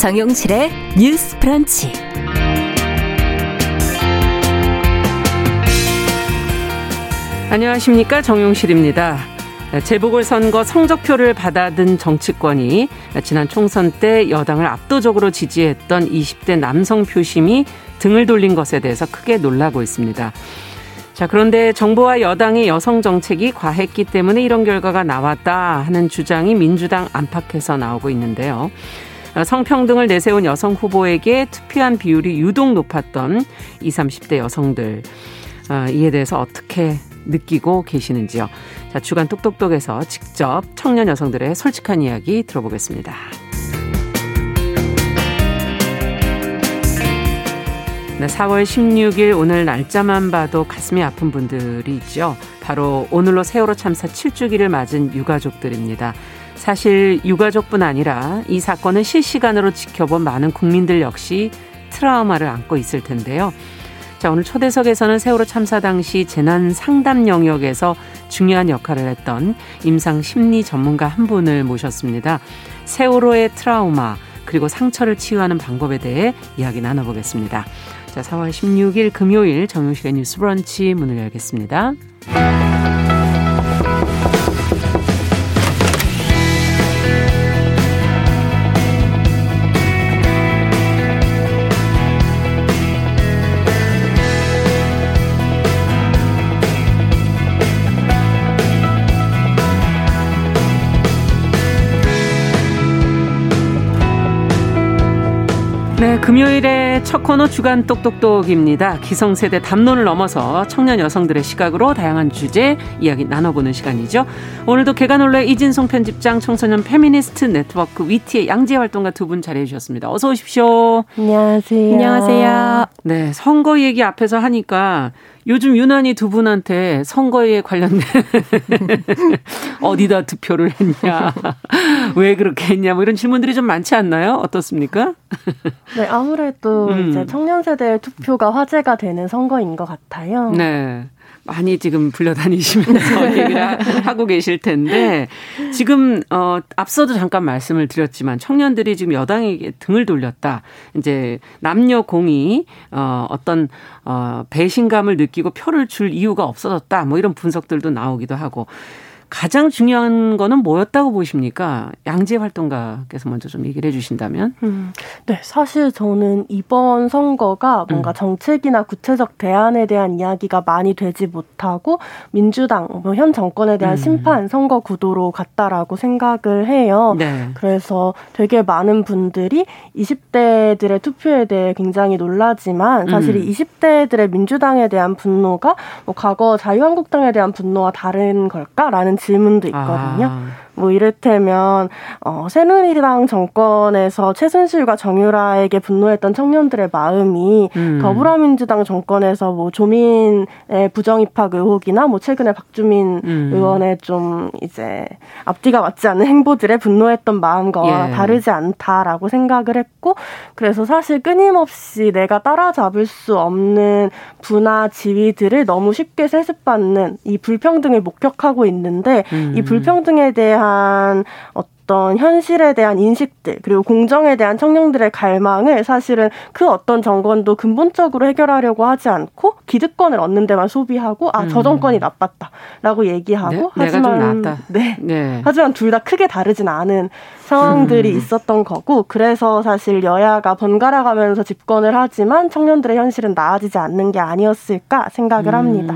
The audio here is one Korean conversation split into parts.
정용실의 뉴스 프런치. 안녕하십니까. 정용실입니다. 재보궐선거 성적표를 받아든 정치권이 지난 총선 때 여당을 압도적으로 지지했던 20대 남성 표심이 등을 돌린 것에 대해서 크게 놀라고 있습니다. 자, 그런데 정부와 여당의 여성 정책이 과했기 때문에 이런 결과가 나왔다 하는 주장이 민주당 안팎에서 나오고 있는데요. 성평등을 내세운 여성 후보에게 투표한 비율이 유독 높았던 20, 30대 여성들. 아, 이에 대해서 어떻게 느끼고 계시는지요. 자, 주간 똑똑똑에서 직접 청년 여성들의 솔직한 이야기 들어보겠습니다. 네, 4월 16일 오늘 날짜만 봐도 가슴이 아픈 분들이 있죠. 바로 오늘로 세월호 참사 7주기를 맞은 유가족들입니다. 사실 유가족뿐 아니라 이 사건을 실시간으로 지켜본 많은 국민들 역시 트라우마를 안고 있을 텐데요. 자, 오늘 초대석에서는 세월호 참사 당시 재난 상담 영역에서 중요한 역할을 했던 임상 심리 전문가 한 분을 모셨습니다. 세월호의 트라우마, 그리고 상처를 치유하는 방법에 대해 이야기 나눠보겠습니다. 자, 4월 16일 금요일 정용실의 뉴스 브런치 문을 열겠습니다. 금요일의 첫 코너 주간 똑똑똑입니다. 기성세대 담론을 넘어서 청년 여성들의 시각으로 다양한 주제 이야기 나눠보는 시간이죠. 오늘도 계간홀로 이진송 편집장 청소년 페미니스트 네트워크 위티의 양지혜 활동가 두 분 자리해 주셨습니다. 어서 오십시오. 안녕하세요. 안녕하세요. 네, 선거 얘기 앞에서 하니까 요즘 유난히 두 분한테 선거에 관련된 어디다 투표를 했냐, 왜 그렇게 했냐, 뭐 이런 질문들이 좀 많지 않나요? 어떻습니까? 네, 아무래도 음. 이제 청년 세대의 투표가 화제가 되는 선거인 것 같아요. 네. 많이 지금 불려다니시면서 네. 얘기를 하고 계실 텐데 지금 어 앞서도 잠깐 말씀을 드렸지만 청년들이 지금 여당에게 등을 돌렸다. 이제 남녀 공이 어 어떤 어 배신감을 느끼고 표를 줄 이유가 없어졌다. 뭐 이런 분석들도 나오기도 하고 가장 중요한 거는 뭐였다고 보십니까? 양재 활동가께서 먼저 좀 얘기를 해주신다면. 음, 네, 사실 저는 이번 선거가 뭔가 음. 정책이나 구체적 대안에 대한 이야기가 많이 되지 못하고 민주당 뭐 현 정권에 대한 음. 심판 선거 구도로 갔다라고 생각을 해요. 네. 그래서 되게 많은 분들이 20대들의 투표에 대해 굉장히 놀라지만 사실 음. 20대들의 민주당에 대한 분노가 뭐 과거 자유한국당에 대한 분노와 다른 걸까라는 질문도 있거든요. 아. 뭐 이를테면 어 새누리당 정권에서 최순실과 정유라에게 분노했던 청년들의 마음이 음. 더불어민주당 정권에서 뭐 조민의 부정 입학 의혹이나 뭐 최근에 박주민 음. 의원의 좀 이제 앞뒤가 맞지 않는 행보들에 분노했던 마음과 예. 다르지 않다라고 생각을 했고 그래서 사실 끊임없이 내가 따라잡을 수 없는 분화 지위들을 너무 쉽게 세습받는 이 불평등을 목격하고 있는데 음. 이 불평등에 대한 대한 어떤 현실에 대한 인식들 그리고 공정에 대한 청년들의 갈망을 사실은 그 어떤 정권도 근본적으로 해결하려고 하지 않고 기득권을 얻는 데만 소비하고 아저 음. 정권이 나빴다라고 얘기하고 네? 하지만 네. 네. 하지만 둘 다 크게 다르진 않은 상황들이 음. 있었던 거고 그래서 사실 여야가 번갈아 가면서 집권을 하지만 청년들의 현실은 나아지지 않는 게 아니었을까 생각을 음. 합니다.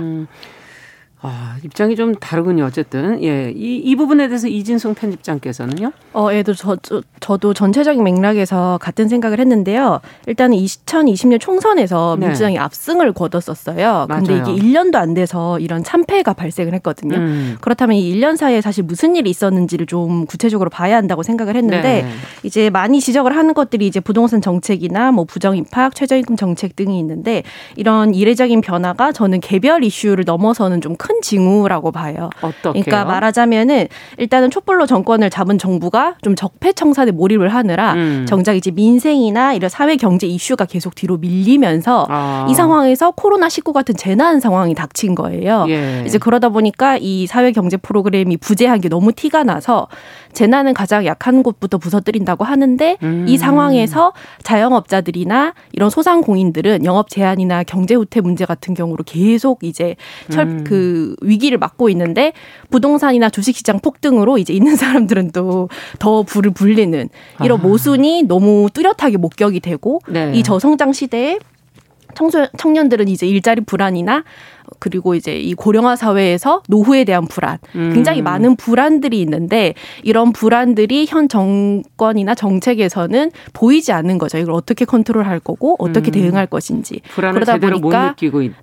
아, 입장이 좀 다르군요. 어쨌든 예, 이, 이 부분에 대해서 이진성 편집장께서는요? 어, 예도 저, 저 저도 전체적인 맥락에서 같은 생각을 했는데요. 일단은 2020년 총선에서 네. 민주당이 압승을 거뒀었어요. 맞아요. 근데 이게 1년도 안 돼서 이런 참패가 발생을 했거든요. 음. 그렇다면 이 1년 사이에 사실 무슨 일이 있었는지를 좀 구체적으로 봐야 한다고 생각을 했는데 네. 이제 많이 지적을 하는 것들이 이제 부동산 정책이나 뭐 부정 입학, 최저임금 정책 등이 있는데 이런 이례적인 변화가 저는 개별 이슈를 넘어서는 좀큰 큰 징후라고 봐요. 어떻게? 그러니까 말하자면은 일단은 촛불로 정권을 잡은 정부가 좀 적폐청산에 몰입을 하느라 음. 정작 이제 민생이나 이런 사회 경제 이슈가 계속 뒤로 밀리면서 아. 이 상황에서 코로나 19 같은 재난 상황이 닥친 거예요. 예. 이제 그러다 보니까 이 사회 경제 프로그램이 부재한 게 너무 티가 나서 재난은 가장 약한 곳부터 부서뜨린다고 하는데 음. 이 상황에서 자영업자들이나 이런 소상공인들은 영업 제한이나 경제 후퇴 문제 같은 경우로 계속 이제 철, 음. 그 위기를 맞고 있는데 부동산이나 주식시장 폭등으로 이제 있는 사람들은 또 더 불을 불리는 이런 아. 모순이 너무 뚜렷하게 목격이 되고 네. 이 저성장 시대에 청소, 청년들은 이제 일자리 불안이나 그리고 이제 이 고령화 사회에서 노후에 대한 불안, 음. 굉장히 많은 불안들이 있는데 이런 불안들이 현 정권이나 정책에서는 보이지 않는 거죠. 이걸 어떻게 컨트롤할 거고 어떻게 음. 대응할 것인지. 그러다 보니까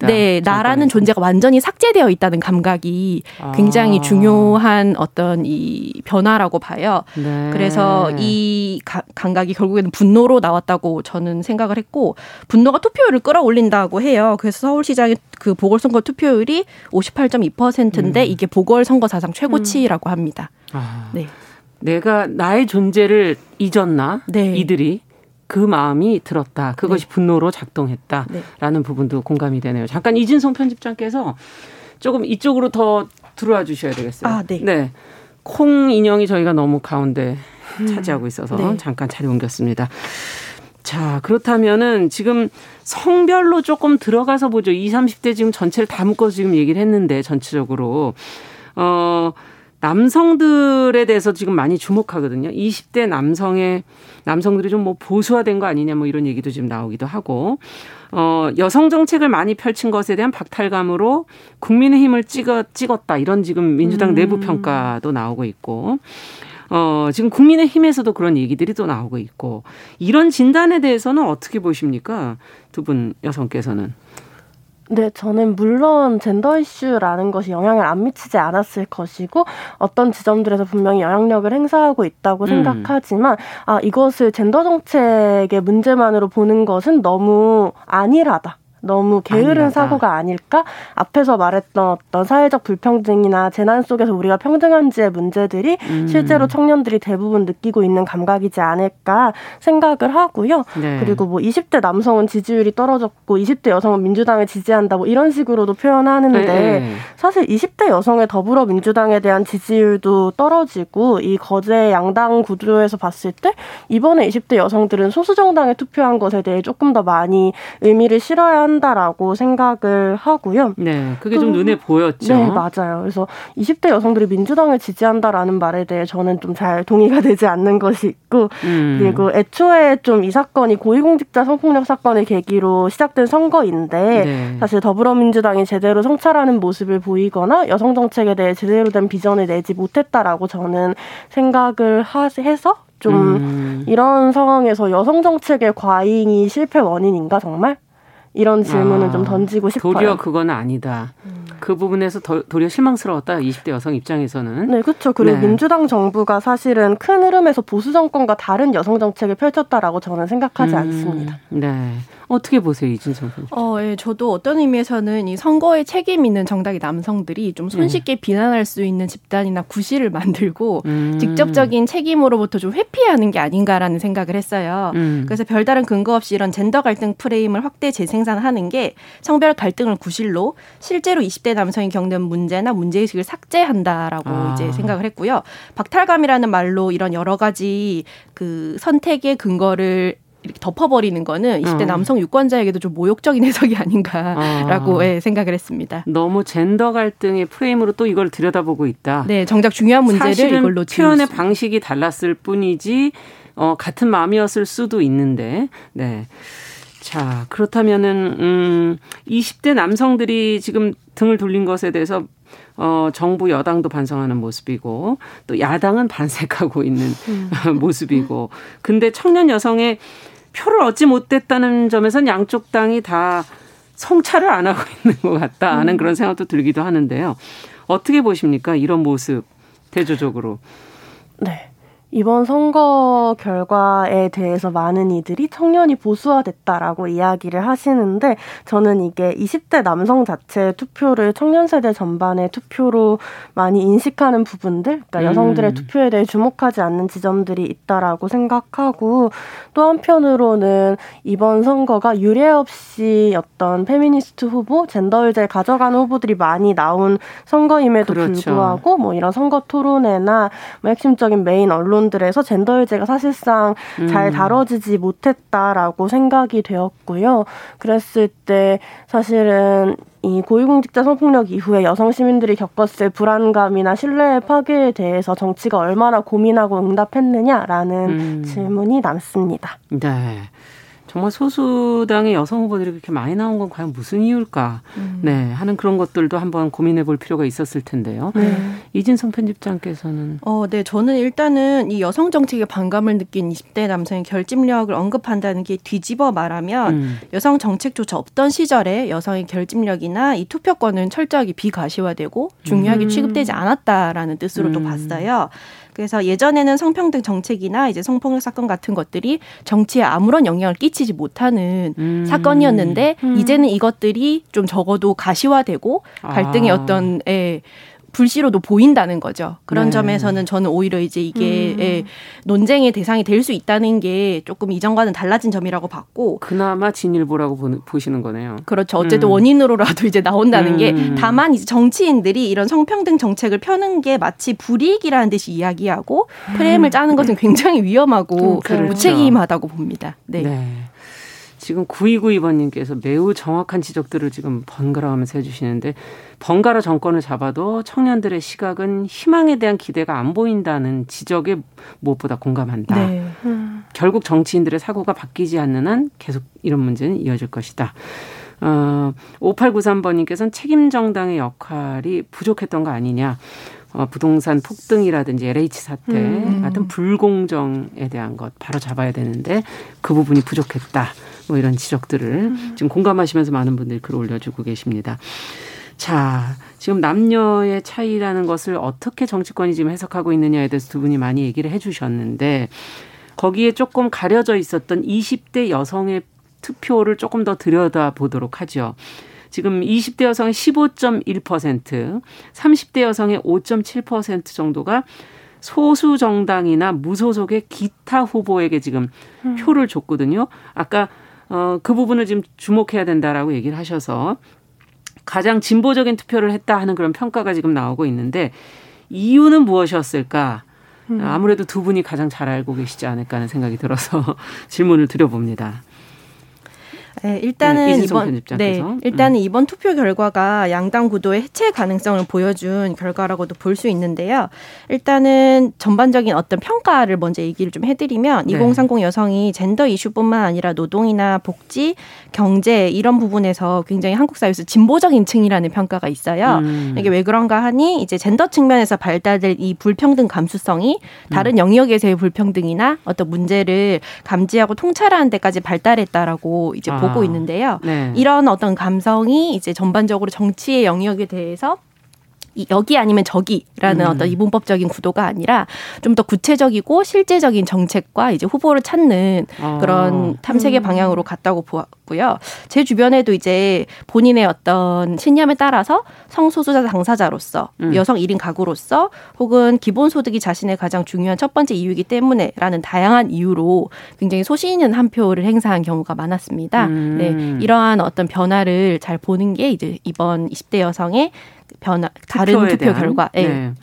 네, 나라는 존재가 완전히 삭제되어 있다는 감각이 아. 굉장히 중요한 어떤 이 변화라고 봐요. 네. 그래서 이 가, 감각이 결국에는 분노로 나왔다고 저는 생각을 했고 분노가 투표율을 끌어올린다고 해요. 그래서 서울시장의 그 보궐선 거 투표율이 58.2%인데 음. 이게 보궐선거 사상 최고치라고 음. 합니다. 아, 네. 내가 나의 존재를 잊었나? 네. 이들이 그 마음이 들었다. 그것이 네. 분노로 작동했다라는 네. 부분도 공감이 되네요. 잠깐 이진성 편집장께서 조금 이쪽으로 더 들어와 주셔야 되겠어요. 아, 네. 네. 콩 인형이 저희가 너무 가운데 음. 차지하고 있어서 네. 잠깐 자리 옮겼습니다. 자, 그렇다면은 지금 성별로 조금 들어가서 보죠. 20, 30대 지금 전체를 다 묶어서 지금 얘기를 했는데 전체적으로. 어, 남성들에 대해서 지금 많이 주목하거든요. 20대 남성의 남성들이 좀 뭐 보수화된 거 아니냐 뭐 이런 얘기도 지금 나오기도 하고 어 여성 정책을 많이 펼친 것에 대한 박탈감으로 국민의힘을 찍어 찍었다 이런 지금 민주당 음. 내부 평가도 나오고 있고 어, 지금 국민의힘에서도 그런 얘기들이 또 나오고 있고 이런 진단에 대해서는 어떻게 보십니까? 두 분 여성께서는. 네, 저는 물론 젠더 이슈라는 것이 영향을 안 미치지 않았을 것이고 어떤 지점들에서 분명히 영향력을 행사하고 있다고 음. 생각하지만 아 이것을 젠더 정책의 문제만으로 보는 것은 너무 안일하다. 너무 게으른 아니라다. 사고가 아닐까? 앞에서 말했던 어떤 사회적 불평등이나 재난 속에서 우리가 평등한지의 문제들이 음. 실제로 청년들이 대부분 느끼고 있는 감각이지 않을까 생각을 하고요. 네. 그리고 뭐 20대 남성은 지지율이 떨어졌고 20대 여성은 민주당을 지지한다 뭐 이런 식으로도 표현하는데 네. 사실 20대 여성의 더불어민주당에 대한 지지율도 떨어지고 이 거제 양당 구조에서 봤을 때 이번에 20대 여성들은 소수 정당에 투표한 것에 대해 조금 더 많이 의미를 실어야 한다라고 생각을 하고요. 네, 그게 좀 눈에 보였죠. 네, 맞아요. 그래서 20대 여성들이 민주당을 지지한다라는 말에 대해 저는 좀 잘 동의가 되지 않는 것이 있고, 음. 그리고 애초에 좀 이 사건이 고위공직자 성폭력 사건을 계기로 시작된 선거인데, 네. 사실 더불어민주당이 제대로 성찰하는 모습을 보이거나 여성 정책에 대해 제대로 된 비전을 내지 못했다라고 저는 생각을 해서 좀 음. 이런 상황에서 여성 정책의 과잉이 실패 원인인가 정말? 이런 질문을 아, 좀 던지고 싶어요. 도리어 그건 아니다. 음. 그 부분에서 더, 도리어 실망스러웠다. 20대 여성 입장에서는. 네, 그렇죠. 그리고 네. 민주당 정부가 사실은 큰 흐름에서 보수 정권과 다른 여성 정책을 펼쳤다라고 저는 생각하지 음, 않습니다. 네. 어떻게 보세요, 이준성 선수? 어, 예, 저도 어떤 의미에서는 이 선거에 책임 있는 정당의 남성들이 좀 손쉽게 네. 비난할 수 있는 집단이나 구실을 만들고 음. 직접적인 책임으로부터 좀 회피하는 게 아닌가라는 생각을 했어요. 음. 그래서 별다른 근거 없이 이런 젠더 갈등 프레임을 확대 재생산하는 게 성별 갈등을 구실로 실제로 20대 남성이 겪는 문제나 문제의식을 삭제한다라고 아. 이제 생각을 했고요. 박탈감이라는 말로 이런 여러 가지 그 선택의 근거를 이렇게 덮어버리는 거는 20대 어. 남성 유권자에게도 좀 모욕적인 해석이 아닌가라고 어. 예, 생각을 했습니다. 너무 젠더 갈등의 프레임으로 또 이걸 들여다보고 있다. 네, 정작 중요한 문제를 이걸로 표현의 방식이 달랐을 뿐이지 어, 같은 마음이었을 수도 있는데, 네. 자, 그렇다면은, 음, 20대 남성들이 지금 등을 돌린 것에 대해서 어, 정부 여당도 반성하는 모습이고 또 야당은 반색하고 있는 음. 모습이고 근데 청년 여성의 표를 얻지 못했다는 점에선 양쪽 당이 다 성찰을 안 하고 있는 것 같다 하는 음. 그런 생각도 들기도 하는데요. 어떻게 보십니까? 이런 모습 대조적으로. 네. 이번 선거 결과에 대해서 많은 이들이 청년이 보수화됐다라고 이야기를 하시는데 저는 이게 20대 남성 자체의 투표를 청년 세대 전반의 투표로 많이 인식하는 부분들, 그러니까 음. 여성들의 투표에 대해 주목하지 않는 지점들이 있다라고 생각하고 또 한편으로는 이번 선거가 유례 없이 어떤 페미니스트 후보, 젠더 의제 가져가는 후보들이 많이 나온 선거임에도 그렇죠. 불구하고 뭐 이런 선거 토론회나 뭐 핵심적인 메인 언론 언론들에서 젠더 의제가 사실상 음. 잘 다뤄지지 못했다라고 생각이 되었고요. 그랬을 때 사실은 이 고위공직자 성폭력 이후에 여성 시민들이 겪었을 불안감이나 신뢰의 파괴에 대해서 정치가 얼마나 고민하고 응답했느냐라는 음. 질문이 남습니다. 네. 정말 소수당의 여성 후보들이 그렇게 많이 나온 건 과연 무슨 이유일까? 음. 네, 하는 그런 것들도 한번 고민해 볼 필요가 있었을 텐데요. 네. 이진성 편집장께서는 어, 네, 저는 일단은 이 여성 정책에 반감을 느낀 20대 남성의 결집력을 언급한다는 게 뒤집어 말하면 음. 여성 정책조차 없던 시절에 여성의 결집력이나 이 투표권은 철저하게 비가시화되고 중요하게 음. 취급되지 않았다라는 뜻으로도 음. 봤어요. 그래서 예전에는 성평등 정책이나 이제 성폭력 사건 같은 것들이 정치에 아무런 영향을 끼치지 못하는 음. 사건이었는데 음. 이제는 이것들이 좀 적어도 가시화되고 갈등의 아. 어떤 예, 불씨로도 보인다는 거죠. 그런 네. 점에서는 저는 오히려 이제 이게 음. 예, 논쟁의 대상이 될 수 있다는 게 조금 이전과는 달라진 점이라고 봤고 그나마 진일보라고 보, 시는 거네요. 그렇죠. 어쨌든 음. 원인으로라도 이제 나온다는 음. 게 다만 이제 정치인들이 이런 성평등 정책을 펴는 게 마치 불이익이라는 듯이 이야기하고 프레임을 짜는 것은 굉장히 위험하고 음, 그렇죠. 무책임하다고 봅니다. 네. 네. 지금 9292번님께서 매우 정확한 지적들을 지금 번갈아 가면서 해주시는데 번갈아 정권을 잡아도 청년들의 시각은 희망에 대한 기대가 안 보인다는 지적에 무엇보다 공감한다. 네. 음. 결국 정치인들의 사고가 바뀌지 않는 한 계속 이런 문제는 이어질 것이다. 어, 5893번님께서는 책임 정당의 역할이 부족했던 거 아니냐. 어, 부동산 폭등이라든지 LH 사태 음. 같은 불공정에 대한 것 바로 잡아야 되는데 그 부분이 부족했다. 뭐 이런 지적들을 음. 지금 공감하시면서 많은 분들이 글 올려주고 계십니다. 자, 지금 남녀의 차이라는 것을 어떻게 정치권이 지금 해석하고 있느냐에 대해서 두 분이 많이 얘기를 해 주셨는데 거기에 조금 가려져 있었던 20대 여성의 투표를 조금 더 들여다 보도록 하죠. 지금 20대 여성의 15.1%, 30대 여성의 5.7% 정도가 소수 정당이나 무소속의 기타 후보에게 지금 음. 표를 줬거든요. 아까 어, 그 부분을 지금 주목해야 된다라고 얘기를 하셔서 가장 진보적인 투표를 했다 하는 그런 평가가 지금 나오고 있는데 이유는 무엇이었을까? 음. 아무래도 두 분이 가장 잘 알고 계시지 않을까 하는 생각이 들어서 질문을 드려봅니다. 네, 일단은 네, 이번 네, 일단은 음. 이번 투표 결과가 양당 구도의 해체 가능성을 보여준 결과라고도 볼 수 있는데요. 일단은 전반적인 어떤 평가를 먼저 얘기를 좀 해드리면 네. 2030 여성이 젠더 이슈뿐만 아니라 노동이나 복지, 경제 이런 부분에서 굉장히 한국 사회에서 진보적인 층이라는 평가가 있어요. 음. 이게 왜 그런가 하니 이제 젠더 측면에서 발달될 이 불평등 감수성이 다른 음. 영역에서의 불평등이나 어떤 문제를 감지하고 통찰하는 데까지 발달했다라고 이제 아. 보고 있는데요. 네. 이런 어떤 감성이 이제 전반적으로 정치의 영역에 대해서 여기 아니면 저기라는 음. 어떤 이분법적인 구도가 아니라 좀 더 구체적이고 실제적인 정책과 이제 후보를 찾는 어. 그런 탐색의 음. 방향으로 갔다고 보았고요. 제 주변에도 이제 본인의 어떤 신념에 따라서 성소수자 당사자로서 음. 여성 1인 가구로서 혹은 기본소득이 자신의 가장 중요한 첫 번째 이유이기 때문에라는 다양한 이유로 굉장히 소신 있는 한 표를 행사한 경우가 많았습니다. 음. 네, 이러한 어떤 변화를 잘 보는 게 이제 이번 20대 여성의 변화 다른 투표 대한, 결과. 네. 네.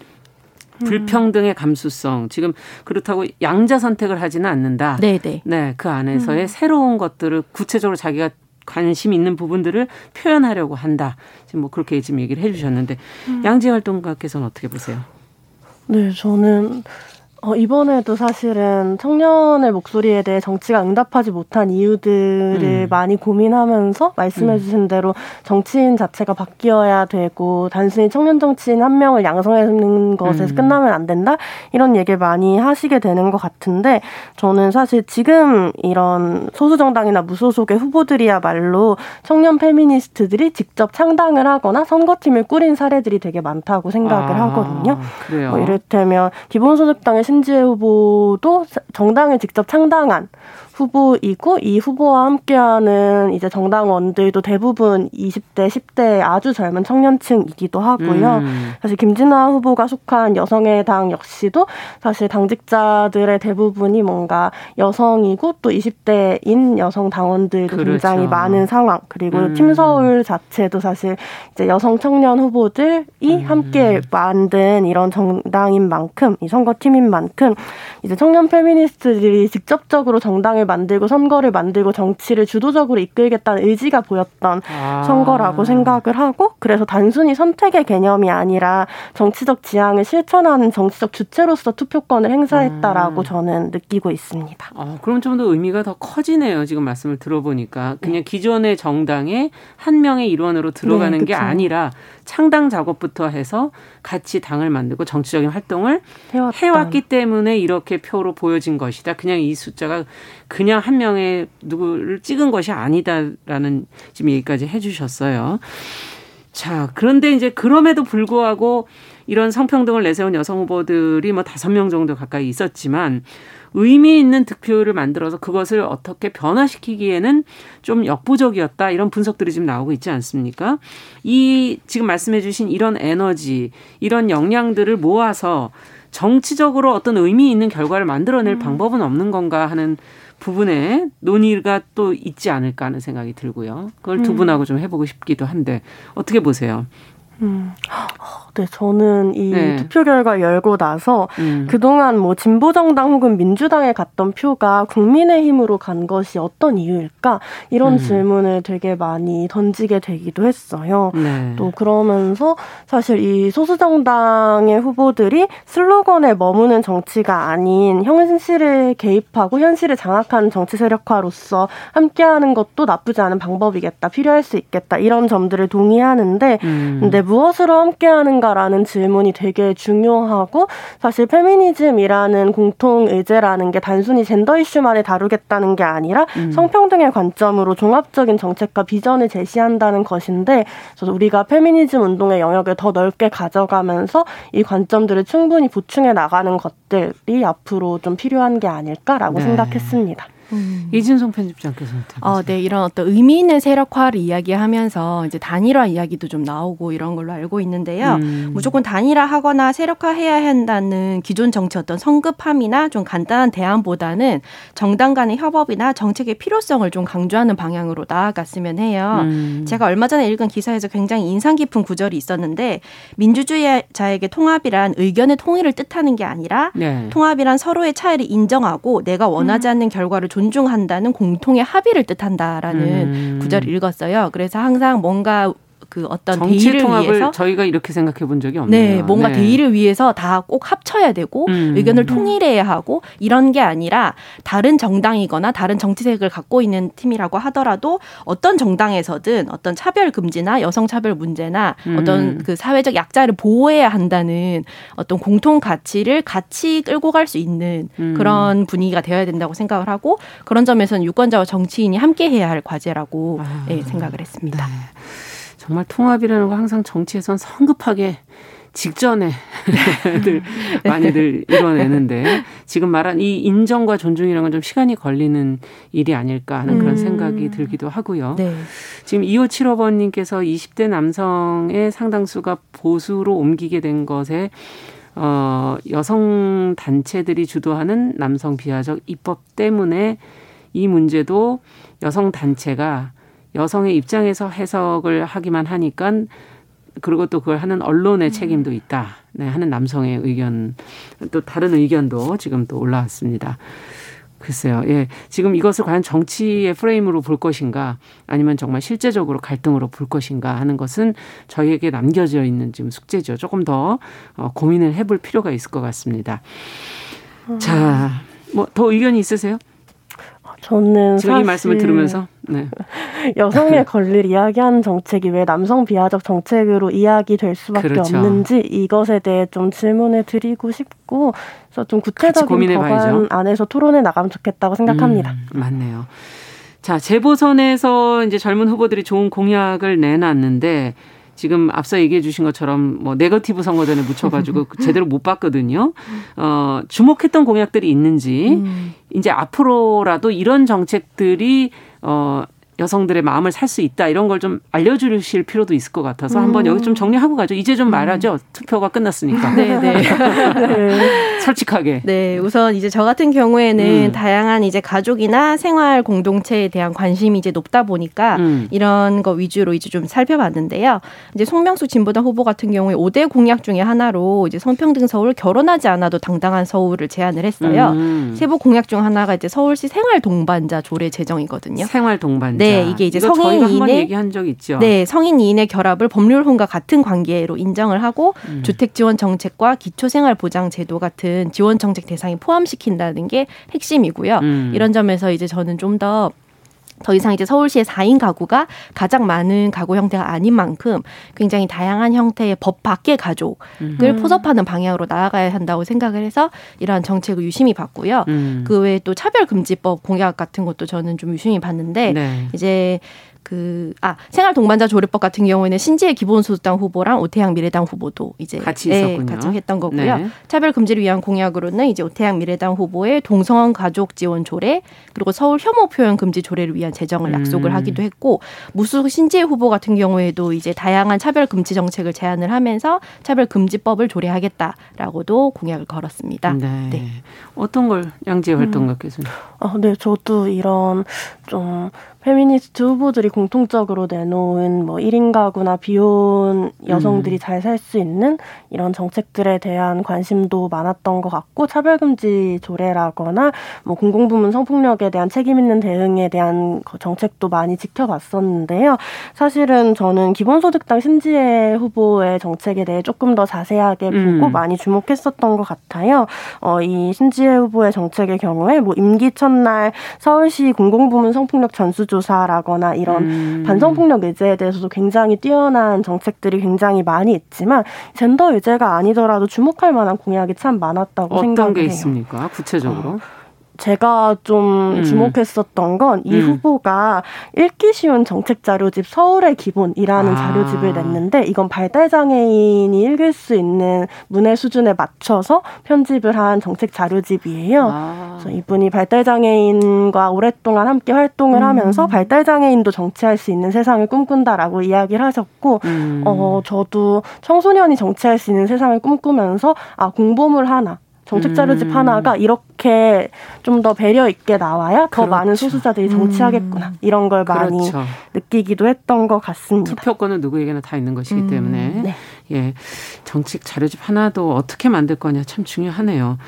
불평등의 감수성 지금 그렇다고 양자 선택을 하지는 않는다. 네네. 네. 네, 그 안에서의 음. 새로운 것들을 구체적으로 자기가 관심 있는 부분들을 표현하려고 한다. 지금 뭐 그렇게 지금 얘기를 해주셨는데 음. 양재 활동가께서는 어떻게 보세요? 네, 저는 어, 이번에도 사실은 청년의 목소리에 대해 정치가 응답하지 못한 이유들을 음. 많이 고민하면서 말씀해 주신 음. 대로 정치인 자체가 바뀌어야 되고 단순히 청년 정치인 한 명을 양성하는 것에서 음. 끝나면 안 된다 이런 얘기를 많이 하시게 되는 것 같은데 저는 사실 지금 이런 소수 정당이나 무소속의 후보들이야말로 청년 페미니스트들이 직접 창당을 하거나 선거팀을 꾸린 사례들이 되게 많다고 생각을 아, 하거든요. 그래요. 뭐 이를테면 기본소득당의 신지혜 후보도 정당을 직접 창당한 후보이고 이 후보와 함께하는 이제 정당원들도 대부분 20대, 10대 아주 젊은 청년층이기도 하고요. 음. 사실 김진아 후보가 속한 여성의 당 역시도 사실 당직자들의 대부분이 뭔가 여성이고 또 20대인 여성 당원들도 그렇죠. 굉장히 많은 상황. 그리고 음. 팀 서울 자체도 사실 이제 여성 청년 후보들이 음. 함께 만든 이런 정당인 만큼 이 선거팀인 만큼 이제 청년 페미니스트들이 직접적으로 정당을 만들고 선거를 만들고 정치를 주도적으로 이끌겠다는 의지가 보였던 아. 선거라고 생각을 하고 그래서 단순히 선택의 개념이 아니라 정치적 지향을 실천하는 정치적 주체로서 투표권을 행사했다라고 음. 저는 느끼고 있습니다. 아, 그럼 좀 더 의미가 더 커지네요. 지금 말씀을 들어보니까 그냥 네. 기존의 정당의 한 명의 일원으로 들어가는 네, 게 아니라 창당 작업부터 해서 같이 당을 만들고 정치적인 활동을 해왔다. 해왔기 때문에 이렇게 표로 보여진 것이다. 그냥 이 숫자가 그냥 한 명의 누구를 찍은 것이 아니다라는 지금 얘기까지 해주셨어요. 자, 그런데 이제 그럼에도 불구하고 이런 성평등을 내세운 여성 후보들이 뭐 다섯 명 정도 가까이 있었지만 의미 있는 득표율을 만들어서 그것을 어떻게 변화시키기에는 좀 역부족이었다 이런 분석들이 지금 나오고 있지 않습니까? 이 지금 말씀해 주신 이런 에너지, 이런 역량들을 모아서 정치적으로 어떤 의미 있는 결과를 만들어낼 음. 방법은 없는 건가 하는 부분에 논의가 또 있지 않을까 하는 생각이 들고요. 그걸 두 음. 분하고 좀 해보고 싶기도 한데 어떻게 보세요? 음. 네, 저는 이 네. 투표 결과 열고 나서 음. 그동안 뭐 진보 정당 혹은 민주당에 갔던 표가 국민의힘으로 간 것이 어떤 이유일까? 이런 음. 질문을 되게 많이 던지게 되기도 했어요. 네. 또 그러면서 사실 이 소수 정당의 후보들이 슬로건에 머무는 정치가 아닌 현실을 개입하고 현실을 장악하는 정치 세력화로서 함께하는 것도 나쁘지 않은 방법이겠다. 필요할 수 있겠다. 이런 점들을 동의하는데 음. 근데 무엇으로 함께하는가 라는 질문이 되게 중요하고 사실 페미니즘이라는 공통 의제라는 게 단순히 젠더 이슈만을 다루겠다는 게 아니라 음. 성평등의 관점으로 종합적인 정책과 비전을 제시한다는 것인데 그래서 우리가 페미니즘 운동의 영역을 더 넓게 가져가면서 이 관점들을 충분히 보충해 나가는 것들이 앞으로 좀 필요한 게 아닐까라고 네. 생각했습니다. 음. 이진성 편집장께서 어, 네 이런 어떤 의미 있는 세력화를 이야기하면서 이제 단일화 이야기도 좀 나오고 이런 걸로 알고 있는데요. 음. 무조건 단일화하거나 세력화해야 한다는 기존 정치 어떤 성급함이나 좀 간단한 대안보다는 정당 간의 협업이나 정책의 필요성을 좀 강조하는 방향으로 나아갔으면 해요. 음. 제가 얼마 전에 읽은 기사에서 굉장히 인상 깊은 구절이 있었는데 민주주의자에게 통합이란 의견의 통일을 뜻하는 게 아니라 네. 통합이란 서로의 차이를 인정하고 내가 원하지 음. 않는 결과를 존중한다는 공통의 합의를 뜻한다라는 음. 구절을 읽었어요. 그래서 항상 뭔가 그 어떤 대의를 위해서 저희가 이렇게 생각해 본 적이 없네요. 네, 뭔가 네. 대의를 위해서 다 꼭 합쳐야 되고 음. 의견을 통일해야 하고 이런 게 아니라 다른 정당이거나 다른 정치색을 갖고 있는 팀이라고 하더라도 어떤 정당에서든 어떤 차별 금지나 여성 차별 문제나 음. 어떤 그 사회적 약자를 보호해야 한다는 어떤 공통 가치를 같이 끌고 갈 수 있는 음. 그런 분위기가 되어야 된다고 생각을 하고 그런 점에서는 유권자와 정치인이 함께 해야 할 과제라고 아. 네, 생각을 했습니다. 네. 정말 통합이라는 거 항상 정치에선 성급하게 직전에 들 많이들 이뤄내는데 지금 말한 이 인정과 존중이라는 건 좀 시간이 걸리는 일이 아닐까 하는 그런 음. 생각이 들기도 하고요. 네. 지금 2575번님께서 20대 남성의 상당수가 보수로 옮기게 된 것에 어, 여성 단체들이 주도하는 남성 비하적 입법 때문에 이 문제도 여성 단체가 여성의 입장에서 해석을 하기만 하니까 그리고 또 그걸 하는 언론의 음. 책임도 있다. 네, 하는 남성의 의견 또 다른 의견도 지금 또 올라왔습니다. 글쎄요. 예. 지금 이것을 과연 정치의 프레임으로 볼 것인가 아니면 정말 실제적으로 갈등으로 볼 것인가 하는 것은 저희에게 남겨져 있는 지금 숙제죠. 조금 더 어, 고민을 해볼 필요가 있을 것 같습니다. 음. 자, 뭐 더 의견이 있으세요? 저는 이 말씀을 들으면서 네. 여성의 권리를 이야기하는 정책이 왜 남성 비하적 정책으로 이야기될 수밖에 그렇죠. 없는지 이것에 대해 좀 질문을 드리고 싶고 그래서 좀 구체적인 법안 안에서 토론해 나가면 좋겠다고 생각합니다. 음, 맞네요. 자 재보선에서 이제 젊은 후보들이 좋은 공약을 내놨는데 지금 앞서 얘기해 주신 것처럼 뭐 네거티브 선거전에 묻혀가지고 제대로 못 봤거든요. 어, 주목했던 공약들이 있는지 음. 이제 앞으로라도 이런 정책들이 어, 여성들의 마음을 살 수 있다 이런 걸 좀 알려주실 필요도 있을 것 같아서 음. 한번 여기 좀 정리하고 가죠. 이제 좀 말하죠. 음. 투표가 끝났으니까. 네, 네. 네. 솔직하게. 네, 우선 이제 저 같은 경우에는 음. 다양한 이제 가족이나 생활 공동체에 대한 관심이 이제 높다 보니까 음. 이런 거 위주로 이제 좀 살펴봤는데요. 이제 송명수 진보당 후보 같은 경우에 5대 공약 중에 하나로 이제 성평등 서울 결혼하지 않아도 당당한 서울을 제안을 했어요. 음. 세부 공약 중 하나가 이제 서울시 생활 동반자 조례 제정이거든요. 생활 동반자. 네, 이게 이제 성인 이인의 얘기한 적 있죠. 네, 성인 이인의 결합을 법률혼과 같은 관계로 인정을 하고 음. 주택 지원 정책과 기초 생활 보장 제도 같은 지원 정책 대상에 포함시킨다는 게 핵심이고요. 음. 이런 점에서 이제 저는 좀더 더 이상 이제 서울시의 4인 가구가 가장 많은 가구 형태가 아닌 만큼 굉장히 다양한 형태의 법 밖의 가족을 음. 포섭하는 방향으로 나아가야 한다고 생각을 해서 이러한 정책을 유심히 봤고요. 음. 그 외에 또 차별금지법 공약 같은 것도 저는 좀 유심히 봤는데 네. 이제 그, 아, 생활 동반자 조례법 같은 경우에는 신지혜 기본소득당 후보랑 오태양 미래당 후보도 이제 같이 네, 있었군요. 같이 했던 거고요. 네. 차별 금지를 위한 공약으로는 이제 오태양 미래당 후보의 동성원 가족 지원 조례 그리고 서울 혐오 표현 금지 조례를 위한 제정을 약속을 음. 하기도 했고 무수 신지혜 후보 같은 경우에도 이제 다양한 차별 금지 정책을 제안을 하면서 차별 금지법을 조례하겠다라고도 공약을 걸었습니다. 네. 네. 어떤 걸 양지혜 활동가 께서는 음. 아, 네, 저도 이런 좀 페미니스트 후보들이 공통적으로 내놓은 뭐 1인 가구나 비혼 여성들이 음. 잘살 수 있는 이런 정책들에 대한 관심도 많았던 것 같고 차별금지 조례라거나 뭐 공공부문 성폭력에 대한 책임 있는 대응에 대한 정책도 많이 지켜봤었는데요. 사실은 저는 기본소득당 신지혜 후보의 정책에 대해 조금 더 자세하게 보고 음. 많이 주목했었던 것 같아요. 어, 이 신지혜 후보의 정책의 경우에 뭐 임기 첫날 서울시 공공부문 성폭력 전수 조 조사라거나 이런 음. 반성폭력 의제에 대해서도 굉장히 뛰어난 정책들이 굉장히 많이 있지만 젠더 의제가 아니더라도 주목할 만한 공약이 참 많았다고 생각해요. 어떤 게 있습니까? 구체적으로? 어. 제가 좀 음. 주목했었던 건이 음. 후보가 읽기 쉬운 정책 자료집 서울의 기본이라는 아. 자료집을 냈는데 이건 발달 장애인이 읽을 수 있는 문해 수준에 맞춰서 편집을 한 정책 자료집이에요. 아. 그래서 이분이 발달 장애인과 오랫동안 함께 활동을 음. 하면서 발달 장애인도 정치할 수 있는 세상을 꿈꾼다라고 이야기를 하셨고 음. 어 저도 청소년이 정치할 수 있는 세상을 꿈꾸면서 아 공보물 하나 정책 자료집 음. 하나가 이렇게 좀 더 배려 있게 나와야 더 그렇죠. 많은 소수자들이 정치하겠구나 음. 이런 걸 많이 그렇죠. 느끼기도 했던 것 같습니다. 투표권은 누구에게나 다 있는 것이기 음. 때문에 네. 예 정책 자료집 하나도 어떻게 만들 거냐 참 중요하네요.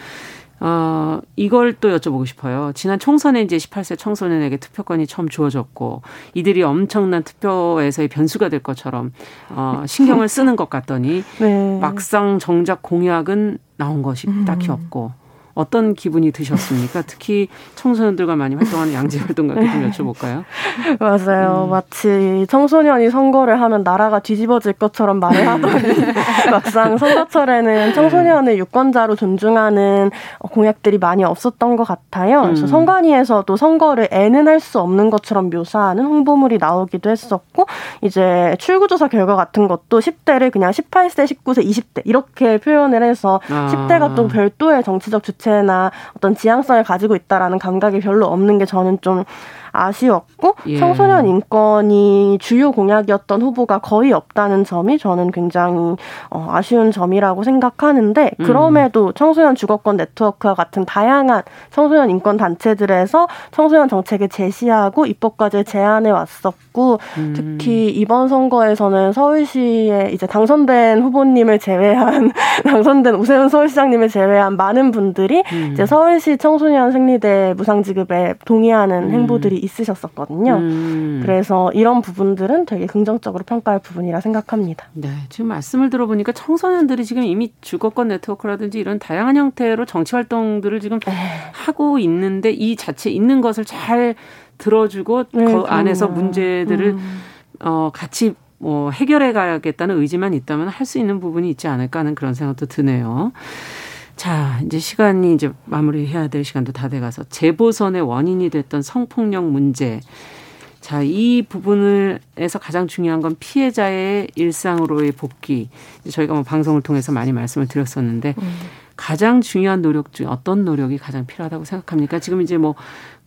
어, 이걸 또 여쭤보고 싶어요. 지난 총선에 이제 18세 청소년에게 투표권이 처음 주어졌고 이들이 엄청난 투표에서의 변수가 될 것처럼 어, 신경을 쓰는 것 같더니 네. 막상 정작 공약은 나온 것이 딱히 음. 없고 어떤 기분이 드셨습니까? 특히 청소년들과 많이 활동하는 양재 활동가께 좀 여쭤볼까요? 맞아요. 음. 마치 청소년이 선거를 하면 나라가 뒤집어질 것처럼 말을 하더니 막상 선거철에는 청소년을 유권자로 존중하는 공약들이 많이 없었던 것 같아요. 그래서 음. 선관위에서도 선거를 애는 할 수 없는 것처럼 묘사하는 홍보물이 나오기도 했었고 이제 출구조사 결과 같은 것도 10대를 그냥 18세, 19세, 20대 이렇게 표현을 해서 아. 10대가 또 별도의 정치적 주체 자체나 어떤 지향성을 가지고 있다라는 감각이 별로 없는 게 저는 좀 아쉬웠고 예. 청소년 인권이 주요 공약이었던 후보가 거의 없다는 점이 저는 굉장히 어, 아쉬운 점이라고 생각하는데 음. 그럼에도 음. 청소년 주거권 네트워크와 같은 다양한 청소년 인권 단체들에서 청소년 정책을 제시하고 입법까지 제안해 왔었고 음. 특히 이번 선거에서는 서울시에 이제 당선된 후보님을 제외한 당선된 우세훈 서울시장님을 제외한 많은 분들이 음. 이제 서울시 청소년 생리대 무상지급에 동의하는 음. 행보들이 있으셨었거든요. 음. 그래서 이런 부분들은 되게 긍정적으로 평가할 부분이라 생각합니다. 네, 지금 말씀을 들어보니까 청소년들이 지금 이미 주거권 네트워크라든지 이런 다양한 형태로 정치 활동들을 지금 에이. 네. 하고 있는데 이 자체 있는 것을 잘 들어주고 네, 그 안에서 문제들을 음. 어 같이 뭐 해결해 가야겠다는 의지만 있다면 할 수 있는 부분이 있지 않을까 하는 그런 생각도 드네요. 자, 이제 시간이 이제 마무리해야 될 시간도 다 돼가서 재보선의 원인이 됐던 성폭력 문제. 자, 이 부분에서 가장 중요한 건 피해자의 일상으로의 복귀. 저희가 뭐 방송을 통해서 많이 말씀을 드렸었는데 음. 가장 중요한 노력 중 어떤 노력이 가장 필요하다고 생각합니까? 지금 이제 뭐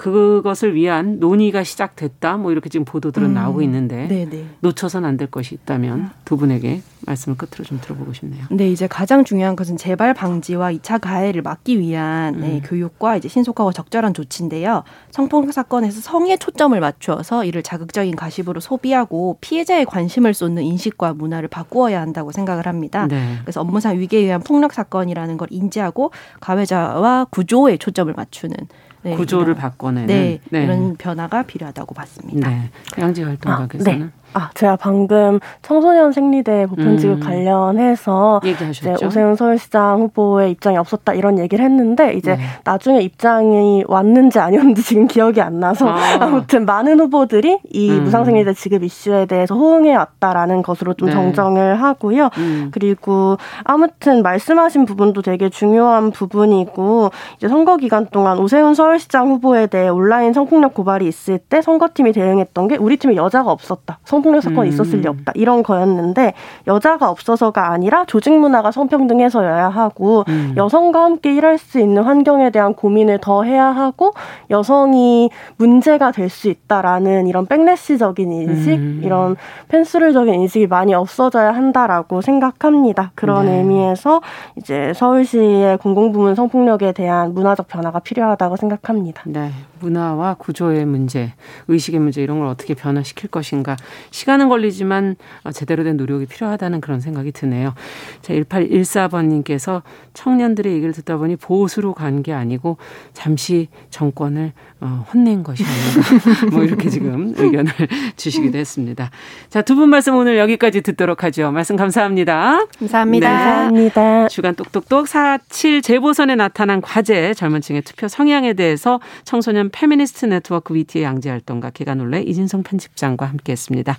그것을 위한 논의가 시작됐다. 뭐 이렇게 지금 보도들은 음. 나오고 있는데 네네. 놓쳐선 안 될 것이 있다면 두 분에게 말씀을 끝으로 좀 들어보고 싶네요. 네, 이제 가장 중요한 것은 재발 방지와 2차 가해를 막기 위한 네, 음. 네, 교육과 이제 신속하고 적절한 조치인데요. 성폭력 사건에서 성에 초점을 맞추어서 이를 자극적인 가십으로 소비하고 피해자의 관심을 쏟는 인식과 문화를 바꾸어야 한다고 생각을 합니다. 네. 그래서 업무상 위계에 의한 폭력 사건이라는 걸 인지하고 가해자와 구조에 초점을 맞추는 네, 구조를 바꿔내는 네, 네, 이런 변화가 필요하다고 봤습니다. 네. 양지 활동가께서는 아, 제가 방금 청소년 생리대 보편 지급 음. 관련해서 이제 오세훈 서울시장 후보의 입장이 없었다 이런 얘기를 했는데 이제 네. 나중에 입장이 왔는지 아니었는지 지금 기억이 안 나서 아. 무튼 많은 후보들이 이 음. 무상생리대 지급 이슈에 대해서 호응해 왔다라는 것으로 좀 네. 정정을 하고요. 음. 그리고 아무튼 말씀하신 부분도 되게 중요한 부분이고 이제 선거 기간 동안 오세훈 서울시장 후보에 대해 온라인 성폭력 고발이 있을 때 선거팀이 대응했던 게 우리 팀에 여자가 없었다. 성폭력 사건이 음. 있었을 리 없다. 이런 거였는데 여자가 없어서가 아니라 조직 문화가 성평등해서여야 하고 음. 여성과 함께 일할 수 있는 환경에 대한 고민을 더 해야 하고 여성이 문제가 될 수 있다라는 이런 백래시적인 인식, 음. 이런 펜스를적인 인식이 많이 없어져야 한다라고 생각합니다. 그런 네. 의미에서 이제 서울시의 공공부문 성폭력에 대한 문화적 변화가 필요하다고 생각합니다. 네. 문화와 구조의 문제, 의식의 문제 이런 걸 어떻게 변화시킬 것인가. 시간은 걸리지만 어, 제대로 된 노력이 필요하다는 그런 생각이 드네요. 자, 1814번님께서 청년들의 얘기를 듣다 보니 보수로 간 게 아니고 잠시 정권을 어, 혼낸 것이 아닌가. 뭐 이렇게 지금 의견을 주시기도 했습니다. 자, 두 분 말씀 오늘 여기까지 듣도록 하죠. 말씀 감사합니다. 감사합니다. 네. 감사합니다. 주간 똑똑똑 47 재보선에 나타난 과제 젊은 층의 투표 성향에 대해서 청소년 페미니스트 네트워크 위티의 양지혜 활동가 계간홀로 이진송 편집장과 함께했습니다.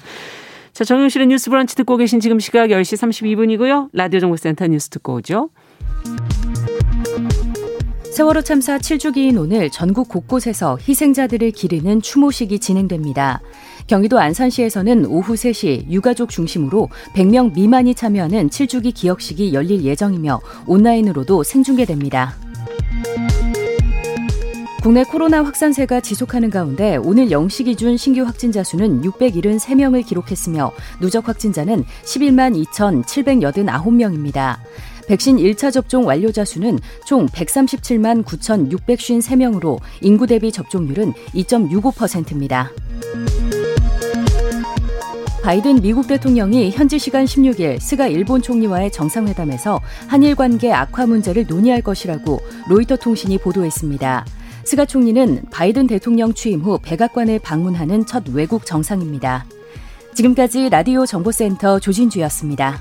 자, 정용실의 뉴스 브런치 듣고 계신 지금 시각 10시 32분이고요. 라디오 정보센터 뉴스 듣고 오죠. 세월호 참사 7주기인 오늘 전국 곳곳에서 희생자들을 기리는 추모식이 진행됩니다. 경기도 안산시에서는 오후 3시 유가족 중심으로 100명 미만이 참여하는 7주기 기억식이 열릴 예정이며 온라인으로도 생중계됩니다. 국내 코로나 확산세가 지속하는 가운데 오늘 0시 기준 신규 확진자 수는 673명을 기록했으며 누적 확진자는 11만 2,789명입니다. 백신 1차 접종 완료자 수는 총 137만 9,653명으로 인구 대비 접종률은 2.65%입니다. 바이든 미국 대통령이 현지 시간 16일 스가 일본 총리와의 정상회담에서 한일 관계 악화 문제를 논의할 것이라고 로이터 통신이 보도했습니다. 스가 총리는 바이든 대통령 취임 후 백악관을 방문하는 첫 외국 정상입니다. 지금까지 라디오 정보센터 조진주였습니다.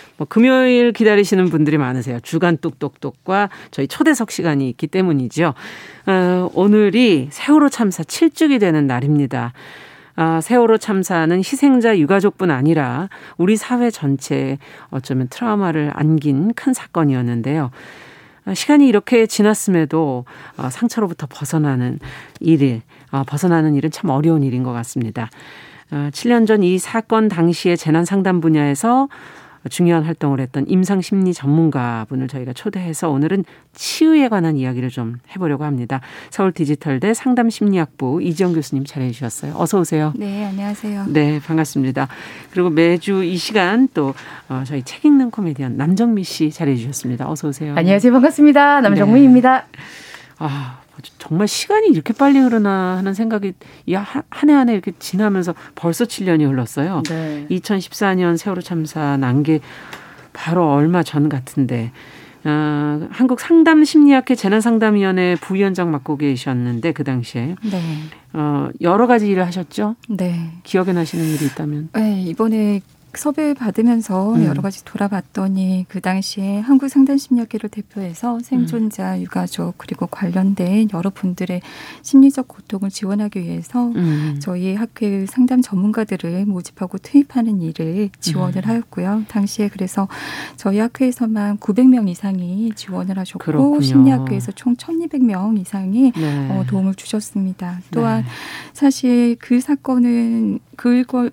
뭐 금요일 기다리시는 분들이 많으세요. 주간 뚝뚝뚝과 저희 초대석 시간이 있기 때문이죠. 어, 오늘이 세월호 참사 7주기 되는 날입니다. 아, 세월호 참사는 희생자 유가족뿐 아니라 우리 사회 전체에 어쩌면 트라우마를 안긴 큰 사건이었는데요. 아, 시간이 이렇게 지났음에도 어, 상처로부터 벗어나는 일이, 어, 벗어나는 일은 참 어려운 일인 것 같습니다. 7년 전 이 사건 당시에 재난 상담 분야에서 중요한 활동을 했던 임상 심리 전문가분을 저희가 초대해서 오늘은 치유에 관한 이야기를 좀 해보려고 합니다. 서울 디지털대 상담 심리학부 이지영 교수님 잘해 주셨어요. 어서 오세요. 네, 안녕하세요. 네, 반갑습니다. 그리고 매주 이 시간 또 어, 저희 책 읽는 코미디언 남정미 씨 잘해 주셨습니다. 어서 오세요. 안녕하세요. 반갑습니다. 남정미입니다. 네. 아, 정말 시간이 이렇게 빨리 흐르나 하는 생각이 한해 한 해 이렇게 지나면서 벌써 7년이 흘렀어요. 네. 2014년 세월호 참사 난 게 바로 얼마 전 같은데 어, 한국 상담 심리학회 재난상담위원회 부위원장 맡고 계셨는데 그 당시에 네. 어, 여러 가지 일을 하셨죠? 네. 기억에 나시는 일이 있다면? 네, 이번에 섭외 받으면서 음. 여러 가지 돌아봤더니 그 당시에 한국상담심리학회를 대표해서 생존자, 음. 유가족 그리고 관련된 여러 분들의 심리적 고통을 지원하기 위해서 음. 저희 학회 상담 전문가들을 모집하고 투입하는 일을 지원을 음. 하였고요. 당시에 그래서 저희 학회에서만 900명 이상이 지원을 하셨고 그렇군요. 심리학회에서 총 1,200명 이상이 네. 어, 도움을 주셨습니다. 또한 네. 사실 그 사건은 그걸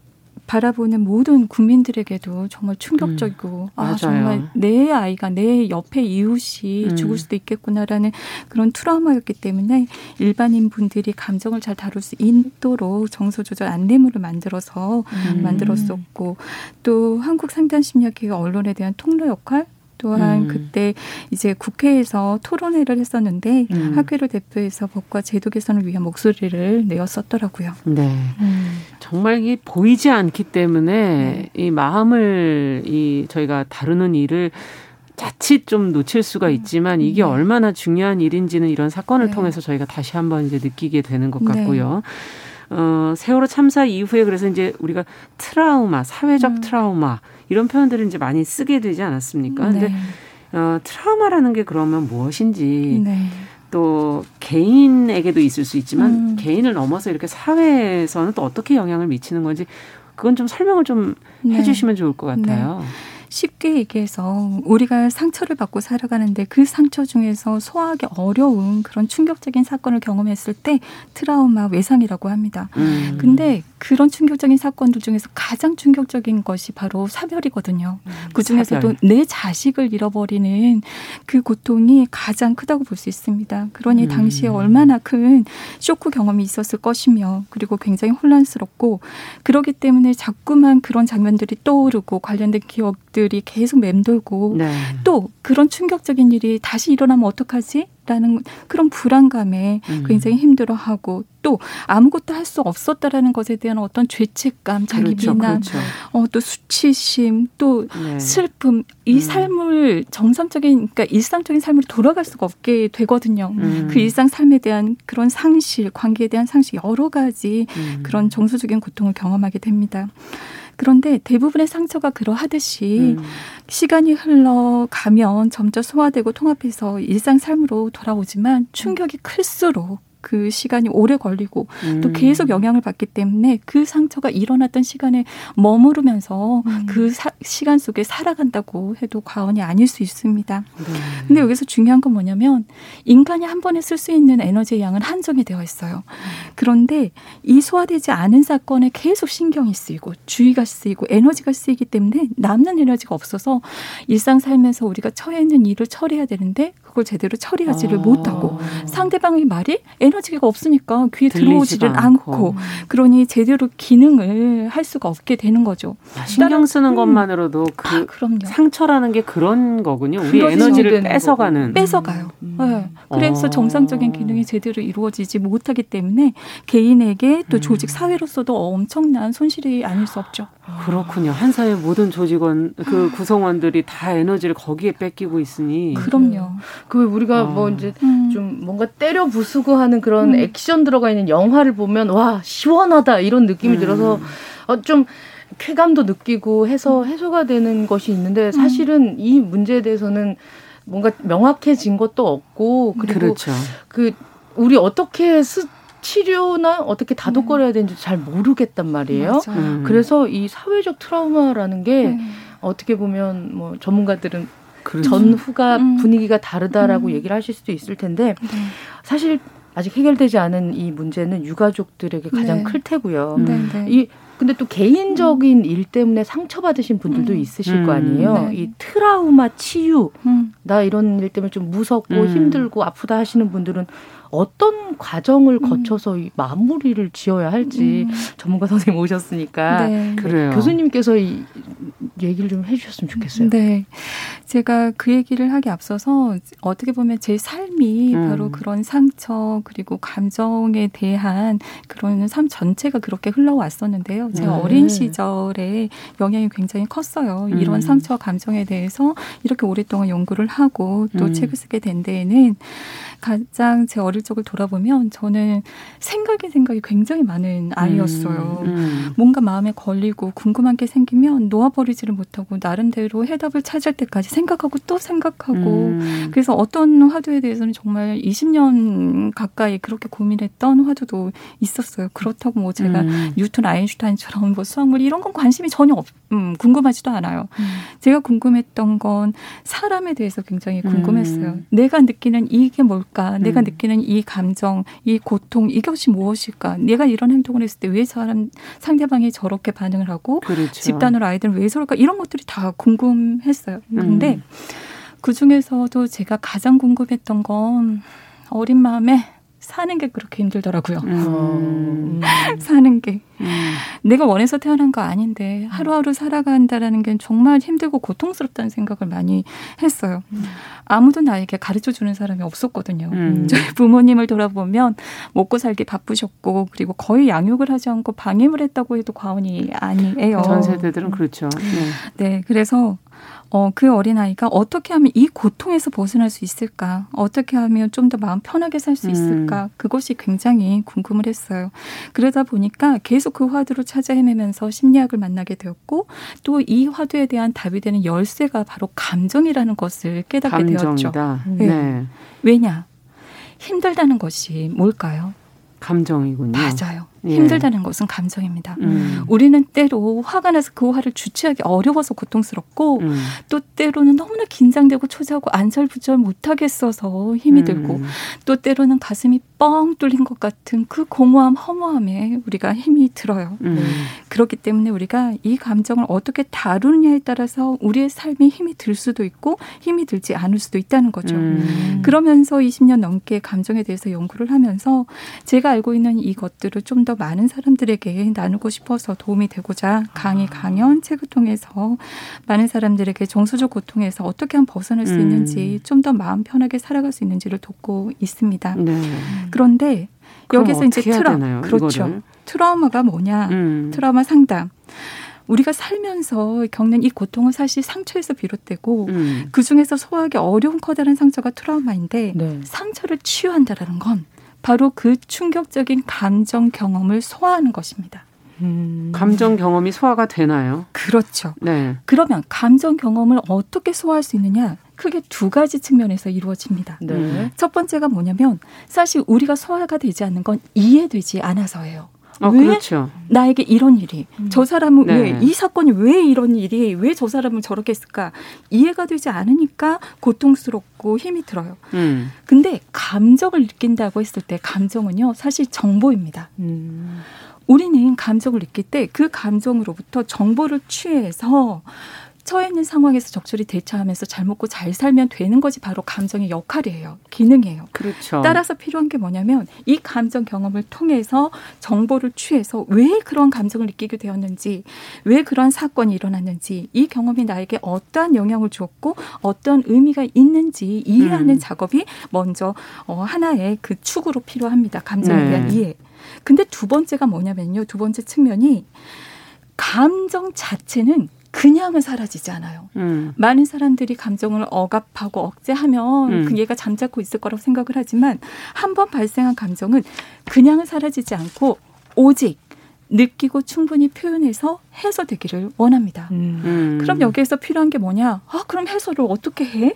바라보는 모든 국민들에게도 정말 충격적이고 음, 아 정말 내 아이가 내 옆에 이웃이 음. 죽을 수도 있겠구나라는 그런 트라우마였기 때문에 일반인 분들이 감정을 잘 다룰 수 있도록 정서 조절 안내물을 만들어서 음. 만들었었고 또 한국 상담심리학회 언론에 대한 통로 역할 또한 음. 그때 이제 국회에서 토론회를 했었는데 음. 학회를 대표해서 법과 제도 개선을 위한 목소리를 내었었더라고요. 네. 음. 정말 이 보이지 않기 때문에 네. 이 마음을 이 저희가 다루는 일을 자칫 좀 놓칠 수가 음. 있지만 이게 네. 얼마나 중요한 일인지는 이런 사건을 네. 통해서 저희가 다시 한번 이제 느끼게 되는 것 네. 같고요. 어, 세월호 참사 이후에 그래서 이제 우리가 트라우마, 사회적 음. 트라우마 이런 표현들을 이제 많이 쓰게 되지 않았습니까? 네. 근데 어, 트라우마라는 게 그러면 무엇인지 네. 또 개인에게도 있을 수 있지만 음. 개인을 넘어서 이렇게 사회에서는 또 어떻게 영향을 미치는 건지 그건 좀 설명을 좀 네. 해주시면 좋을 것 같아요. 네. 쉽게 얘기해서 우리가 상처를 받고 살아가는데 그 상처 중에서 소화하기 어려운 그런 충격적인 사건을 경험했을 때 트라우마 외상이라고 합니다. 음. 근데 그런 충격적인 사건들 중에서 가장 충격적인 것이 바로 사별이거든요. 음, 그 중에서도 내 자식을 잃어버리는 그 고통이 가장 크다고 볼 수 있습니다. 그러니 음. 당시에 얼마나 큰 쇼크 경험이 있었을 것이며 그리고 굉장히 혼란스럽고 그러기 때문에 자꾸만 그런 장면들이 떠오르고 관련된 기억들이 계속 맴돌고 네. 또 그런 충격적인 일이 다시 일어나면 어떡하지? 라는 그런 불안감에 음. 굉장히 힘들어하고 또 아무것도 할 수 없었다라는 것에 대한 어떤 죄책감, 자기 그렇죠, 비난, 그렇죠. 어, 또 수치심, 또 네. 슬픔 이 음. 삶을 정상적인 그러니까 일상적인 삶으로 돌아갈 수가 없게 되거든요. 음. 그 일상 삶에 대한 그런 상실, 관계에 대한 상실 여러 가지 음. 그런 정서적인 고통을 경험하게 됩니다. 그런데 대부분의 상처가 그러하듯이 음. 시간이 흘러가면 점점 소화되고 통합해서 일상 삶으로 돌아오지만 충격이 클수록 그 시간이 오래 걸리고 음. 또 계속 영향을 받기 때문에 그 상처가 일어났던 시간에 머무르면서 음. 그 사, 시간 속에 살아간다고 해도 과언이 아닐 수 있습니다. 네. 근데 여기서 중요한 건 뭐냐면 인간이 한 번에 쓸 수 있는 에너지의 양은 한정이 되어 있어요. 그런데 이 소화되지 않은 사건에 계속 신경이 쓰이고 주의가 쓰이고 에너지가 쓰이기 때문에 남는 에너지가 없어서 일상 살면서 우리가 처해 있는 일을 처리해야 되는데 그걸 제대로 처리하지를 아. 못하고 상대방의 말이 에너지가 없으니까 귀에 들어오지를 않고. 않고. 그러니 제대로 기능을 할 수가 없게 되는 거죠. 아, 신경 쓰는 음. 것만으로도 그 아, 상처라는 게 그런 거군요. 우리 에너지를 뺏어가는. 뺏어가요. 음. 네. 그래서 아. 정상적인 기능이 제대로 이루어지지 못하기 때문에 개인에게 또 음. 조직 사회로서도 엄청난 손실이 아닐 수 없죠. 그렇군요. 한 사회 모든 조직원 그 아. 구성원들이 다 에너지를 거기에 뺏기고 있으니. 그럼요. 그 우리가 어. 뭐 이제 음. 좀 뭔가 때려 부수고 하는 그런 음. 액션 들어가 있는 영화를 보면 와 시원하다 이런 느낌이 음. 들어서 어, 좀 쾌감도 느끼고 해서 음. 해소가 되는 것이 있는데 사실은 이 문제에 대해서는 뭔가 명확해진 것도 없고 그리고 그렇죠. 그 우리 어떻게 스, 치료나 어떻게 다독거려야 되는지 잘 모르겠단 말이에요. 음. 그래서 이 사회적 트라우마라는 게 음. 어떻게 보면 뭐 전문가들은 그렇죠. 전후가 음. 분위기가 다르다라고 음. 얘기를 하실 수도 있을 텐데 네. 사실 아직 해결되지 않은 이 문제는 유가족들에게 가장 네. 클 테고요. 네, 네. 이 근데 또 개인적인 음. 일 때문에 상처받으신 분들도 음. 있으실 거 아니에요. 네. 이 트라우마 치유, 음. 나 이런 일 때문에 좀 무섭고 음. 힘들고 아프다 하시는 분들은 어떤 과정을 음. 거쳐서 이 마무리를 지어야 할지 음. 전문가 선생님 오셨으니까 네. 그래요. 교수님께서 이 얘기를 좀 해주셨으면 좋겠어요. 네. 제가 그 얘기를 하기 앞서서 어떻게 보면 제 삶이 음. 바로 그런 상처 그리고 감정에 대한 그런 삶 전체가 그렇게 흘러왔었는데요. 제가 네. 어린 시절에 영향이 굉장히 컸어요. 이런 음. 상처와 감정에 대해서 이렇게 오랫동안 연구를 하고 또 음. 책을 쓰게 된 데에는 가장 제 어릴 적을 돌아보면 저는 생각이 생각이 굉장히 많은 아이였어요. 음, 음. 뭔가 마음에 걸리고 궁금한 게 생기면 놓아버리지를 못하고 나름대로 해답을 찾을 때까지 생각하고 또 생각하고 음. 그래서 어떤 화두에 대해서는 정말 20년 가까이 그렇게 고민했던 화두도 있었어요. 그렇다고 뭐 제가 음. 뉴턴 아인슈타인처럼 뭐 수학물 이런 건 관심이 전혀 없, 음, 궁금하지도 않아요. 음. 제가 궁금했던 건 사람에 대해서 굉장히 궁금했어요. 내가 느끼는 이게 뭘까? 내가 음. 느끼는 이 감정, 이 고통, 이것이 무엇일까? 내가 이런 행동을 했을 때 왜 사람 상대방이 저렇게 반응을 하고 그렇죠. 집단으로 아이들은 왜 저럴까? 이런 것들이 다 궁금했어요. 근데 음. 그 중에서도 제가 가장 궁금했던 건 어린 마음에 사는 게 그렇게 힘들더라고요. 음. 사는 게. 음. 내가 원해서 태어난 거 아닌데 하루하루 살아간다라는 게 정말 힘들고 고통스럽다는 생각을 많이 했어요. 음. 아무도 나에게 가르쳐 주는 사람이 없었거든요. 음. 저희 부모님을 돌아보면 먹고 살기 바쁘셨고 그리고 거의 양육을 하지 않고 방임을 했다고 해도 과언이 아니에요. 전 세대들은 그렇죠. 네. 네. 그래서 어, 그 어린아이가 어떻게 하면 이 고통에서 벗어날 수 있을까? 어떻게 하면 좀 더 마음 편하게 살 수 있을까? 음. 그것이 굉장히 궁금을 했어요. 그러다 보니까 계속 그 화두를 찾아 헤매면서 심리학을 만나게 되었고 또 이 화두에 대한 답이 되는 열쇠가 바로 감정이라는 것을 깨닫게 감정이다. 되었죠. 네. 네. 왜냐? 힘들다는 것이 뭘까요? 감정이군요. 맞아요. 예. 힘들다는 것은 감정입니다. 음. 우리는 때로 화가 나서 그 화를 주체하기 어려워서 고통스럽고 음. 또 때로는 너무나 긴장되고 초조하고 안절부절 못하겠어서 힘이 음. 들고 또 때로는 가슴이 뻥 뚫린 것 같은 그 공허함 허무함에 우리가 힘이 들어요. 음. 그렇기 때문에 우리가 이 감정을 어떻게 다루느냐에 따라서 우리의 삶이 힘이 들 수도 있고 힘이 들지 않을 수도 있다는 거죠. 음. 그러면서 20년 넘게 감정에 대해서 연구를 하면서 제가 알고 있는 이것들을 좀더 많은 사람들에게 나누고 싶어서 도움이 되고자 강의, 아. 강연, 책을 통해서 많은 사람들에게 정서적 고통에서 어떻게 하면 벗어날 수 음. 있는지 좀 더 마음 편하게 살아갈 수 있는지를 돕고 있습니다. 네. 그런데 여기서 이제 트라 그렇죠. 이거를? 트라우마가 뭐냐? 음. 트라우마 상담. 우리가 살면서 겪는 이 고통은 사실 상처에서 비롯되고 음. 그 중에서 소화하기 어려운 커다란 상처가 트라우마인데 네. 상처를 치유한다라는 건 바로 그 충격적인 감정 경험을 소화하는 것입니다. 음. 감정 경험이 소화가 되나요? 그렇죠. 네. 그러면 감정 경험을 어떻게 소화할 수 있느냐? 크게 두 가지 측면에서 이루어집니다. 네. 첫 번째가 뭐냐면 사실 우리가 소화가 되지 않는 건 이해되지 않아서예요. 어, 왜 그렇죠. 나에게 이런 일이 음. 저 사람은 네. 왜이 사건이 왜 이런 일이 왜 저 사람은 저렇게 했을까 이해가 되지 않으니까 고통스럽고 힘이 들어요. 음. 근데 감정을 느낀다고 했을 때 감정은요 사실 정보입니다. 음. 우리는 감정을 느낄 때 그 감정으로부터 정보를 취해서 처해 있는 상황에서 적절히 대처하면서 잘 먹고 잘 살면 되는 것이 바로 감정의 역할이에요. 기능이에요. 그렇죠. 따라서 필요한 게 뭐냐면 이 감정 경험을 통해서 정보를 취해서 왜 그런 감정을 느끼게 되었는지, 왜 그런 사건이 일어났는지, 이 경험이 나에게 어떠한 영향을 주었고 어떤 의미가 있는지 이해하는 음. 작업이 먼저 어, 하나의 그 축으로 필요합니다. 감정에 네. 대한 이해. 근데 두 번째가 뭐냐면요. 두 번째 측면이 감정 자체는 그냥은 사라지지 않아요. 음. 많은 사람들이 감정을 억압하고 억제하면 음. 그 얘가 잠자코 있을 거라고 생각을 하지만 한 번 발생한 감정은 그냥은 사라지지 않고 오직 느끼고 충분히 표현해서 해소되기를 원합니다. 음. 그럼 여기에서 필요한 게 뭐냐? 아, 그럼 해소를 어떻게 해?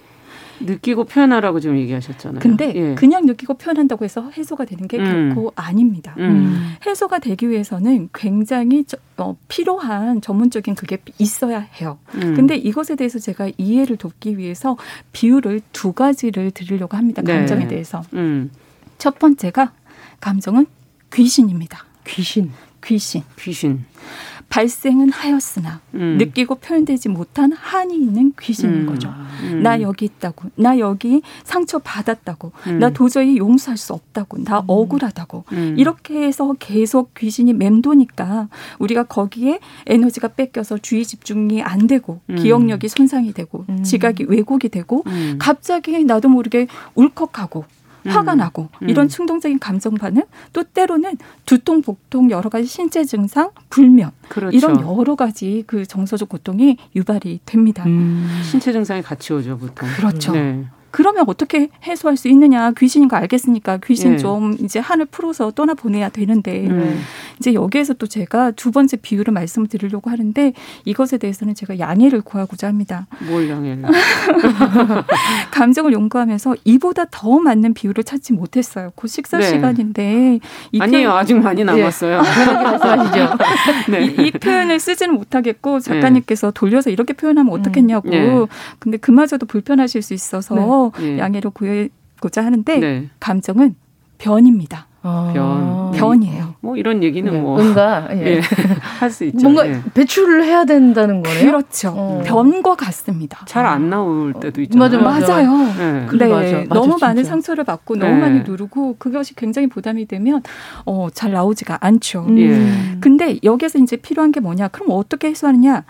느끼고 표현하라고 지금 얘기하셨잖아요. 근데 예. 그냥 느끼고 표현한다고 해서 해소가 되는 게 음. 결코 아닙니다. 음. 해소가 되기 위해서는 굉장히 저, 어, 필요한 전문적인 그게 있어야 해요. 음. 근데 이것에 대해서 제가 이해를 돕기 위해서 비율을 두 가지를 드리려고 합니다. 네. 감정에 네. 대해서. 음. 첫 번째가 감정은 귀신입니다. 귀신. 귀신. 귀신. 발생은 하였으나 음. 느끼고 표현되지 못한 한이 있는 귀신인 음. 거죠. 음. 나 여기 있다고, 나 여기 상처 받았다고, 음. 나 도저히 용서할 수 없다고, 나 음. 억울하다고 음. 이렇게 해서 계속 귀신이 맴도니까 우리가 거기에 에너지가 뺏겨서 주의 집중이 안 되고 기억력이 손상이 되고 지각이 왜곡이 되고 갑자기 나도 모르게 울컥하고 화가 음. 나고 음. 이런 충동적인 감정 반응 또 때로는 두통, 복통 여러 가지 신체 증상, 불면 그렇죠. 이런 여러 가지 그 정서적 고통이 유발이 됩니다. 음. 신체 증상이 같이 오죠 보통. 그렇죠. 네. 그러면 어떻게 해소할 수 있느냐? 귀신인 거 알겠으니까 귀신 네. 좀 이제 한을 풀어서 떠나 보내야 되는데 네. 이제 여기에서 또 제가 두 번째 비유를 말씀을 드리려고 하는데 이것에 대해서는 제가 양해를 구하고자 합니다. 뭘 양해를? 감정을 연구하면서 이보다 더 맞는 비유를 찾지 못했어요. 곧 식사 네. 시간인데 아니에요. 표... 아직 많이 남았어요. 말씀하시죠. 네. 이, 이, 표현을 쓰지는 못하겠고 작가님께서 돌려서 이렇게 표현하면 어떻겠냐고. 음. 근데 그마저도 불편하실 수 있어서 네. 양해를 구하고자 하는데 네. 감정은 변입니다. 아. 변. 변이에요. 뭐 이런 얘기는 네. 뭐 뭔가 예. 예. 할수 있죠. 뭔가 예. 배출을 해야 된다는 거예요. 그렇죠. 어. 변과 같습니다. 잘 안 나올 때도 있잖아요. 맞아, 맞아요. 네. 네. 맞아. 맞아, 너무 진짜. 많은 상처를 받고 너무 네. 많이 누르고 그것이 굉장히 부담이 되면 어, 잘 나오지가 않죠. 음. 예. 근데 여기서 이제 필요한 게 뭐냐? 그럼 어떻게 해소하느냐?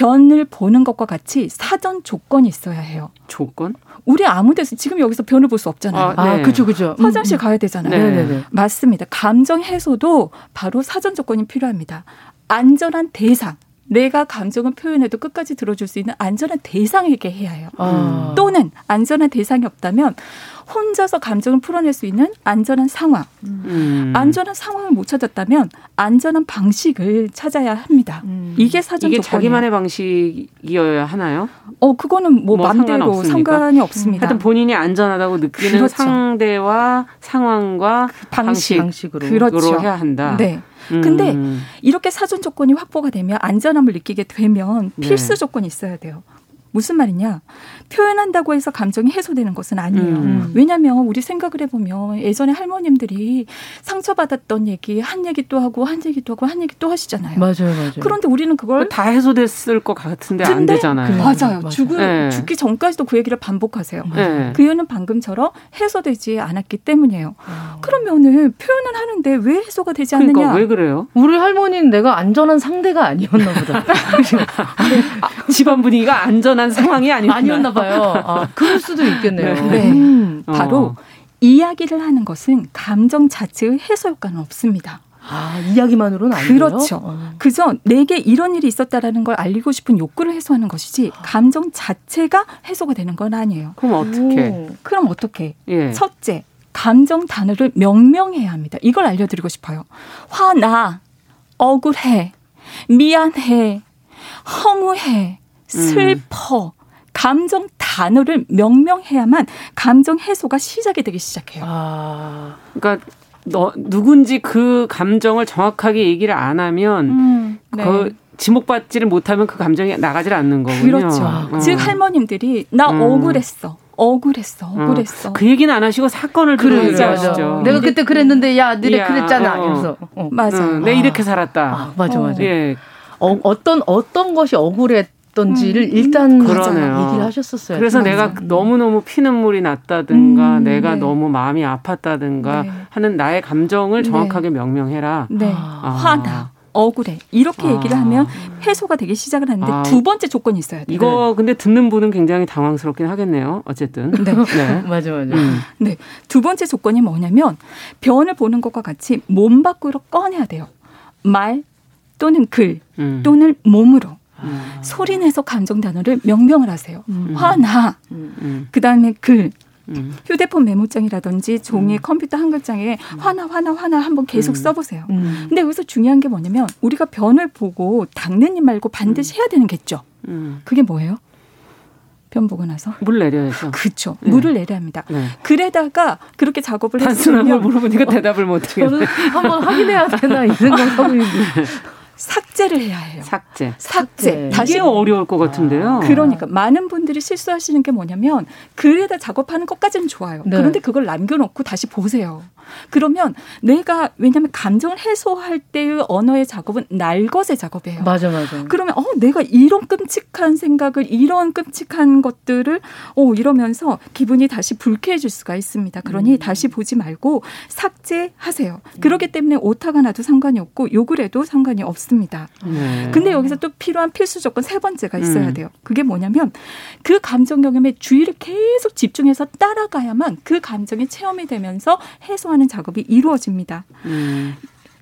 변을 보는 것과 같이 사전 조건이 있어야 해요. 조건? 우리 아무 데서 지금 여기서 변을 볼 수 없잖아요. 아, 네. 그죠, 그죠. 화장실 음. 가야 되잖아요. 네. 네, 네. 맞습니다. 감정 해소도 바로 사전 조건이 필요합니다. 안전한 대상. 내가 감정을 표현해도 끝까지 들어줄 수 있는 안전한 대상에게 해야 해요. 아. 또는 안전한 대상이 없다면 혼자서 감정을 풀어낼 수 있는 안전한 상황. 음. 안전한 상황을 못 찾았다면 안전한 방식을 찾아야 합니다. 음. 이게 사전 이게 조건이에요. 자기만의 방식이어야 하나요? 어 그거는 뭐, 뭐 맘대로 상관 이 없습니다. 하여튼 본인이 안전하다고 느끼는 그렇죠. 상대와 상황과 그 방식, 방식으로 그렇죠. 해야 한다. 네. 근데 음. 이렇게 사전 조건이 확보가 되면 안전함을 느끼게 되면 네. 필수 네. 조건이 있어야 돼요. 무슨 말이냐? 표현한다고 해서 감정이 해소되는 것은 아니에요. 음. 왜냐하면 우리 생각을 해보면 예전에 할머님들이 상처받았던 얘기 한 얘기 또 하고 한 얘기 또 하고 한 얘기 또 하시잖아요. 맞아요, 맞아요. 그런데 우리는 그걸 다 해소됐을 것 같은데 안 되잖아요. 맞아요. 맞아요. 죽 네. 죽기 전까지도 그 얘기를 반복하세요. 네. 그 이유는 방금처럼 해소되지 않았기 때문이에요. 어. 그러면은 표현은 하는데 왜 해소가 되지 않느냐? 그러니까 왜 그래요? 우리 할머니는 내가 안전한 상대가 아니었나 보다. 아, 집안 분위기가 안전 안 전한 상황이 아니었나, 아니었나 봐요. 아, 그럴 수도 있겠네요. 네. 네. 음, 바로 어. 이야기를 하는 것은 감정 자체의 해소 효과는 없습니다. 아, 이야기만으로는 안 그렇죠. 어. 그죠. 내게 이런 일이 있었다라는 걸 알리고 싶은 욕구를 해소하는 것이지 감정 자체가 해소가 되는 건 아니에요. 그럼 어떻게? 그럼 어떻게? 예. 첫째, 감정 단어를 명명해야 합니다. 이걸 알려드리고 싶어요. 화나, 억울해, 미안해, 허무해, 슬퍼, 감정 단어를 명명해야만 감정 해소가 시작이 되기 시작해요. 아, 그러니까 너 누군지 그 감정을 정확하게 얘기를 안 하면 음, 네. 그 지목받지를 못하면 그 감정이 나가질 않는 거군요. 그렇죠. 어. 즉 할머님들이 나 음. 억울했어. 억울했어, 어. 억울했어. 어, 그 얘기는 안 하시고 사건을 들으시죠. 내가 그때 그랬는데 야, 너네 그랬잖아. 어. 이러면서. 어. 맞아. 응, 내 이렇게 살았다. 아, 맞아, 맞아. 예. 어, 어떤 어떤 것이 억울했 던지를 음. 일단 그러네요. 얘기를 하셨었어요. 그래서 맞아. 내가 너무 너무 피눈물이 났다든가 음, 내가 네. 너무 마음이 아팠다든가 네. 하는 나의 감정을 네. 정확하게 네. 명명해라. 네. 아. 화나. 억울해. 이렇게 아. 얘기를 하면 해소가 되기 시작을 하는데 아. 두 번째 조건이 있어야 돼요. 이거 근데 듣는 분은 굉장히 당황스럽긴 하겠네요. 어쨌든. 네. 네. 맞아, 맞아. 음. 네. 두 번째 조건이 뭐냐면 변을 보는 것과 같이 몸 밖으로 꺼내야 돼요. 말 또는 글 음. 또는 몸으로. 음. 소리 내서 감정 단어를 명명을 하세요. 음. 화나. 음. 그 다음에 글. 음. 휴대폰 메모장이라든지 종이 음. 컴퓨터 한 글장에 화나 화나 화나 한번 계속 써보세요. 근데 여기서 중요한 게 뭐냐면 우리가 변을 보고 닦는 일 말고 반드시 해야 되는 겠죠. 그게 뭐예요? 변 보고 나서 물 내려야죠. 그렇죠. 네. 물을 내려야 합니다. 네. 그래다가 그렇게 작업을 단순한 걸 물어보니까 대답을 못 하겠네. 한번 확인해야 되나 이 생각하고 있는데. 삭제를 해야 해요. 삭제. 삭제. 다시 어려울 것 같은데요. 그러니까 많은 분들이 실수하시는 게 뭐냐면 글에다 작업하는 것까지는 좋아요. 네. 그런데 그걸 남겨놓고 다시 보세요. 그러면 내가 왜냐하면 감정을 해소할 때의 언어의 작업은 날것의 작업이에요. 맞아, 맞아. 그러면 어 내가 이런 끔찍한 생각을 이런 끔찍한 것들을 어 이러면서 기분이 다시 불쾌해질 수가 있습니다. 그러니 음. 다시 보지 말고 삭제하세요. 음. 그렇기 때문에 오타가 나도 상관이 없고 욕을 해도 상관이 없습니다. 네. 근데 여기서 또 필요한 필수 조건 세 번째가 있어야 음. 돼요. 그게 뭐냐면 그 감정 경험에 주의를 계속 집중해서 따라가야만 그 감정이 체험이 되면서 해소 하는 작업이 이루어집니다. 음.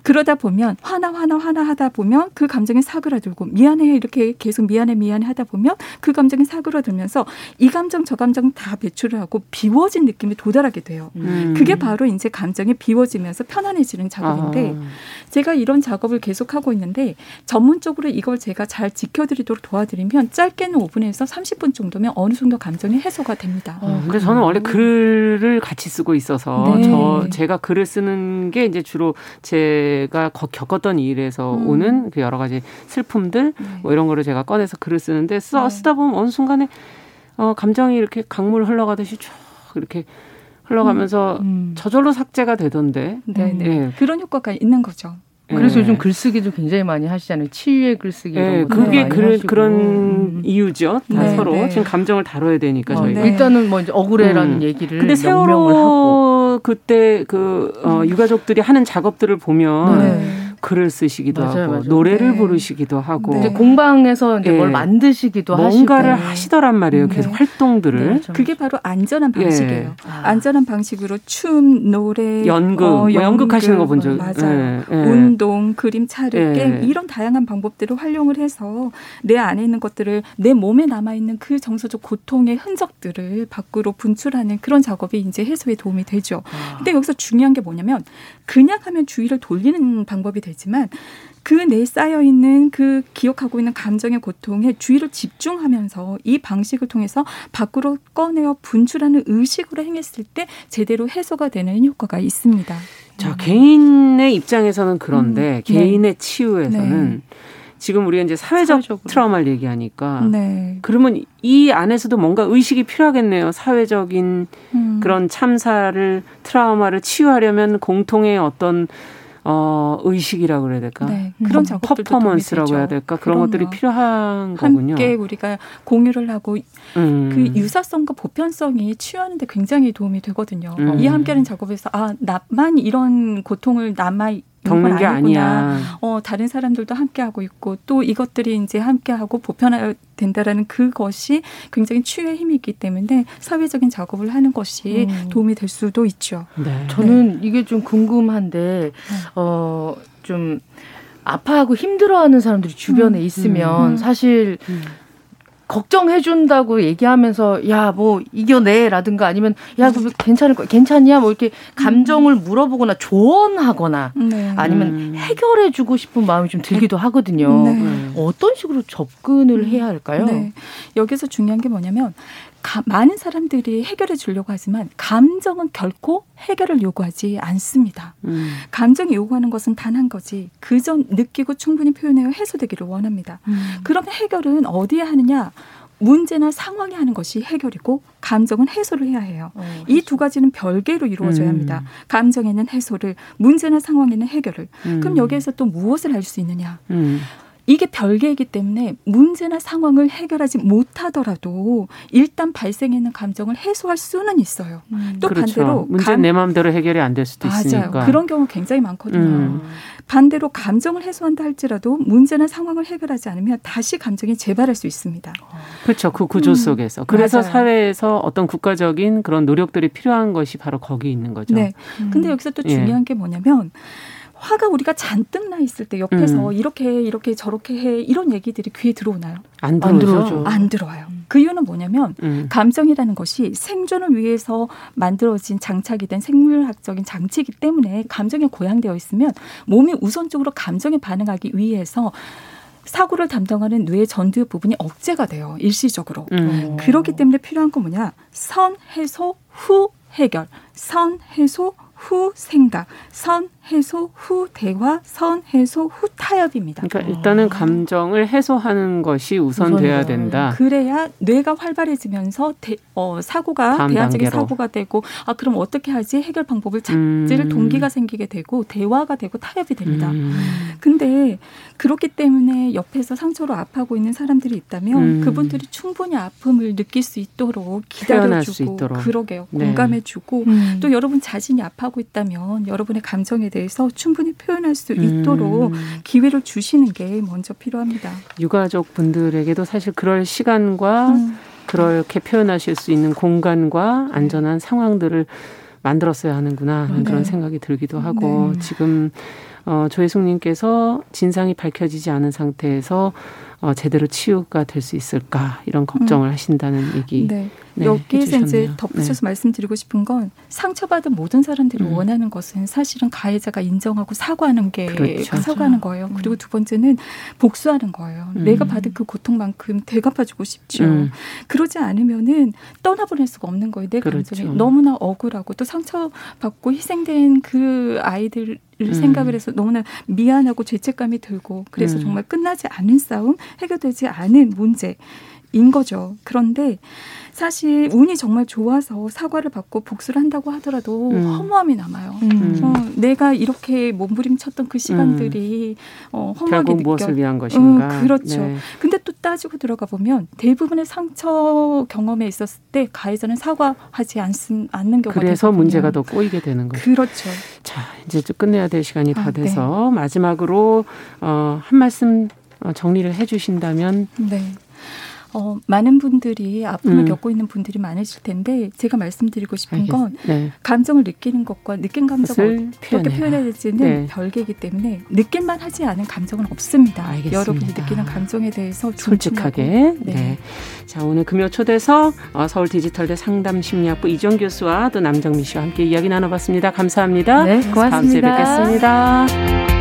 그러다 보면 화나 화나 화나 하다 보면 그 감정이 사그라들고 미안해 이렇게 계속 미안해 미안해 하다 보면 그 감정이 사그라들면서 이 감정 저 감정 다 배출을 하고 비워진 느낌에 도달하게 돼요. 음. 그게 바로 이제 감정이 비워지면서 편안해지는 작업인데 아. 제가 이런 작업을 계속 하고 있는데 전문적으로 이걸 제가 잘 지켜드리도록 도와드리면 짧게는 5분에서 30분 정도면 어느 정도 감정이 해소가 됩니다. 어, 근데 저는 원래 글을 같이 쓰고 있어서 네. 저 제가 글을 쓰는 게 이제 주로 제 제가 겪었던 일에서 음. 오는 그 여러 가지 슬픔들 네. 뭐 이런 거를 제가 꺼내서 글을 쓰는데 써, 네. 쓰다 보면 어느 순간에 어, 감정이 이렇게 강물 흘러가듯이 쭉 이렇게 흘러가면서 음. 음. 저절로 삭제가 되던데. 네, 네. 네. 그런 효과가 있는 거죠. 그래서 네. 요즘 글쓰기도 굉장히 많이 하시잖아요. 치유의 글쓰기. 네, 그게 그, 그런 음. 이유죠. 다 네, 서로 네. 지금 감정을 다뤄야 되니까 어, 저희가. 일단은 뭐 이제 억울해라는 음. 얘기를 근데 세월호 하고. 그때 그 어, 음. 유가족들이 하는 작업들을 보면 네. 글을 쓰시기도 맞아요, 하고 맞아요. 노래를 네. 부르시기도 하고 이제 공방에서 이제 네. 뭘 만드시기도 뭔가를 하시고. 하시더란 말이에요. 네. 계속 활동들을 네, 그게 바로 안전한 방식이에요. 아. 안전한 방식으로 춤, 노래, 연극, 어, 뭐 연극 하시는 거 본 적, 맞아요. 운동, 그림, 차를 게임 이런 다양한 방법들을 활용을 해서 내 안에 있는 것들을 내 몸에 남아 있는 그 정서적 고통의 흔적들을 밖으로 분출하는 그런 작업이 이제 해소에 도움이 되죠. 아. 근데 여기서 중요한 게 뭐냐면 그냥 하면 주의를 돌리는 방법이 되지만 그 내에 쌓여 있는 그 기억하고 있는 감정의 고통에 주의를 집중하면서 이 방식을 통해서 밖으로 꺼내어 분출하는 의식으로 행했을 때 제대로 해소가 되는 효과가 있습니다. 자, 음. 개인의 입장에서는 그런데 음, 네. 개인의 치유에서는 네. 지금 우리가 이제 사회적 사회적으로. 트라우마를 얘기하니까 네. 그러면 이 안에서도 뭔가 의식이 필요하겠네요. 사회적인 음. 그런 참사를 트라우마를 치유하려면 공통의 어떤 어, 의식이라고 그래야 될까? 네, 그런 퍼포먼스라고 해야 될까? 그런 그럼요. 것들이 필요한 거군요. 함께 우리가 공유를 하고 음. 그 유사성과 보편성이 치유하는데 굉장히 도움이 되거든요. 음. 이 함께하는 작업에서 아 나만 이런 고통을 남아 겪는 게 아니야. 어, 다른 사람들도 함께 하고 있고 또 이것들이 이제 함께 하고 보편화 된다라는 그것이 굉장히 치유의 힘이 있기 때문에 사회적인 작업을 하는 것이 음. 도움이 될 수도 있죠. 네. 저는 네. 이게 좀 궁금한데 네. 어, 좀 아파하고 힘들어하는 사람들이 주변에 음. 있으면 음. 사실 음. 걱정해준다고 얘기하면서 야 뭐 이겨내라든가 아니면 야 그거 괜찮을 거 괜찮냐 뭐 이렇게 감정을 물어보거나 조언하거나 네. 아니면 음. 해결해주고 싶은 마음이 좀 들기도 하거든요. 네. 어떤 식으로 접근을 해야 할까요? 네. 여기서 중요한 게 뭐냐면 가, 많은 사람들이 해결해 주려고 하지만 감정은 결코 해결을 요구하지 않습니다. 음. 감정이 요구하는 것은 단 한 거지 그전 느끼고 충분히 표현하여 해소되기를 원합니다. 음. 그러면 해결은 어디에 하느냐? 문제나 상황에 하는 것이 해결이고 감정은 해소를 해야 해요. 어, 이두 가지는 별개로 이루어져야 음. 합니다. 감정에는 해소를, 문제나 상황에는 해결을. 음. 그럼 여기에서 또 무엇을 할 수 있느냐? 음. 이게 별개이기 때문에 문제나 상황을 해결하지 못하더라도 일단 발생하는 감정을 해소할 수는 있어요. 음. 또 그렇죠. 반대로 문제 내 마음대로 해결이 안 될 수도 맞아요. 있으니까 그런 경우 굉장히 많거든요. 음. 반대로 감정을 해소한다 할지라도 문제나 상황을 해결하지 않으면 다시 감정이 재발할 수 있습니다. 그렇죠. 그 구조 음. 속에서. 그래서 맞아요. 사회에서 어떤 국가적인 그런 노력들이 필요한 것이 바로 거기 있는 거죠. 네. 근데 여기서 또 예. 중요한 예. 게 뭐냐면 화가 우리가 잔뜩 나 있을 때 옆에서 음. 이렇게 해, 이렇게 저렇게 해 이런 얘기들이 귀에 들어오나요? 안, 안 들어오죠. 안 들어와요. 음. 그 이유는 뭐냐면 음. 감정이라는 것이 생존을 위해서 만들어진 장착이 된 생물학적인 장치이기 때문에 감정에 고양되어 있으면 몸이 우선적으로 감정에 반응하기 위해서 사고를 담당하는 뇌 전두 부분이 억제가 돼요 일시적으로 음. 그렇기 때문에 필요한 건 뭐냐 선 해소 후 해결 선 해소 후 생각, 선, 해소 후 대화, 선 해소 후 타협입니다. 그러니까 일단은 감정을 해소하는 것이 우선돼야 된다. 그래야 뇌가 활발해지면서 대, 어, 사고가 대안적인 사고가 되고 아 그럼 어떻게 하지 해결 방법을 찾을 음. 동기가 생기게 되고 대화가 되고 타협이 됩니다. 음. 근데 그렇기 때문에 옆에서 상처로 아파하고 있는 사람들이 있다면 음. 그분들이 충분히 아픔을 느낄 수 있도록 기다려주고 그러게요 네. 공감해주고 음. 또 여러분 자신이 아파하고 있다면 여러분의 감정에 대해서 충분히 표현할 수 있도록 음. 기회를 주시는 게 먼저 필요합니다. 유가족 분들에게도 사실 그럴 시간과 음. 그렇게 표현하실 수 있는 공간과 안전한 상황들을 만들었어야 하는구나 하는 네. 그런 생각이 들기도 하고 네. 지금 어, 조혜숙님께서 진상이 밝혀지지 않은 상태에서 어, 제대로 치유가 될 수 있을까 이런 걱정을 음. 하신다는 얘기. 네. 네, 여기에서 이제 덧붙여서 네. 말씀드리고 싶은 건 상처받은 모든 사람들이 음. 원하는 것은 사실은 가해자가 인정하고 사과하는 게 그렇죠. 사과하는 거예요. 음. 그리고 두 번째는 복수하는 거예요. 음. 내가 받은 그 고통만큼 되갚아주고 싶죠. 음. 그러지 않으면은 떠나보낼 수가 없는 거예요. 내 그렇죠. 감정이 너무나 억울하고 또 상처받고 희생된 그 아이들 음. 생각을 해서 너무나 미안하고 죄책감이 들고 그래서 음. 정말 끝나지 않은 싸움, 해결되지 않은 문제인 거죠. 그런데 사실 운이 정말 좋아서 사과를 받고 복수를 한다고 하더라도 음. 허무함이 남아요. 음. 어, 내가 이렇게 몸부림쳤던 그 시간들이 음. 어, 허무하게 느껴. 무엇을 위한 것인가. 어, 그렇죠. 네. 근데 또 따지고 들어가 보면 대부분의 상처 경험에 있었을 때 가해자는 사과하지 않, 않는 경우가 그래서 되거든요. 문제가 더 꼬이게 되는 거죠. 그렇죠. 자, 이제 좀 끝내야 될 시간이 다 아, 네. 돼서 네. 마지막으로 어, 한 말씀 어, 정리를 해주신다면. 네. 어, 많은 분들이 아픔을 음. 겪고 있는 분들이 많으실 텐데 제가 말씀드리고 싶은 알겠, 건 네. 감정을 느끼는 것과 느낀 감정을 어떻게 표현해야 될지는 네. 별개이기 때문에 느낄만 하지 않은 감정은 없습니다. 알겠습니다. 여러분이 느끼는 감정에 대해서 솔직하게. 네. 네. 자 오늘 금요 초대석 어, 서울 디지털대 상담 심리학부 이정 교수와 또 남정미 씨와 함께 이야기 나눠봤습니다. 감사합니다. 네, 고맙습니다. 다음 주에 뵙겠습니다.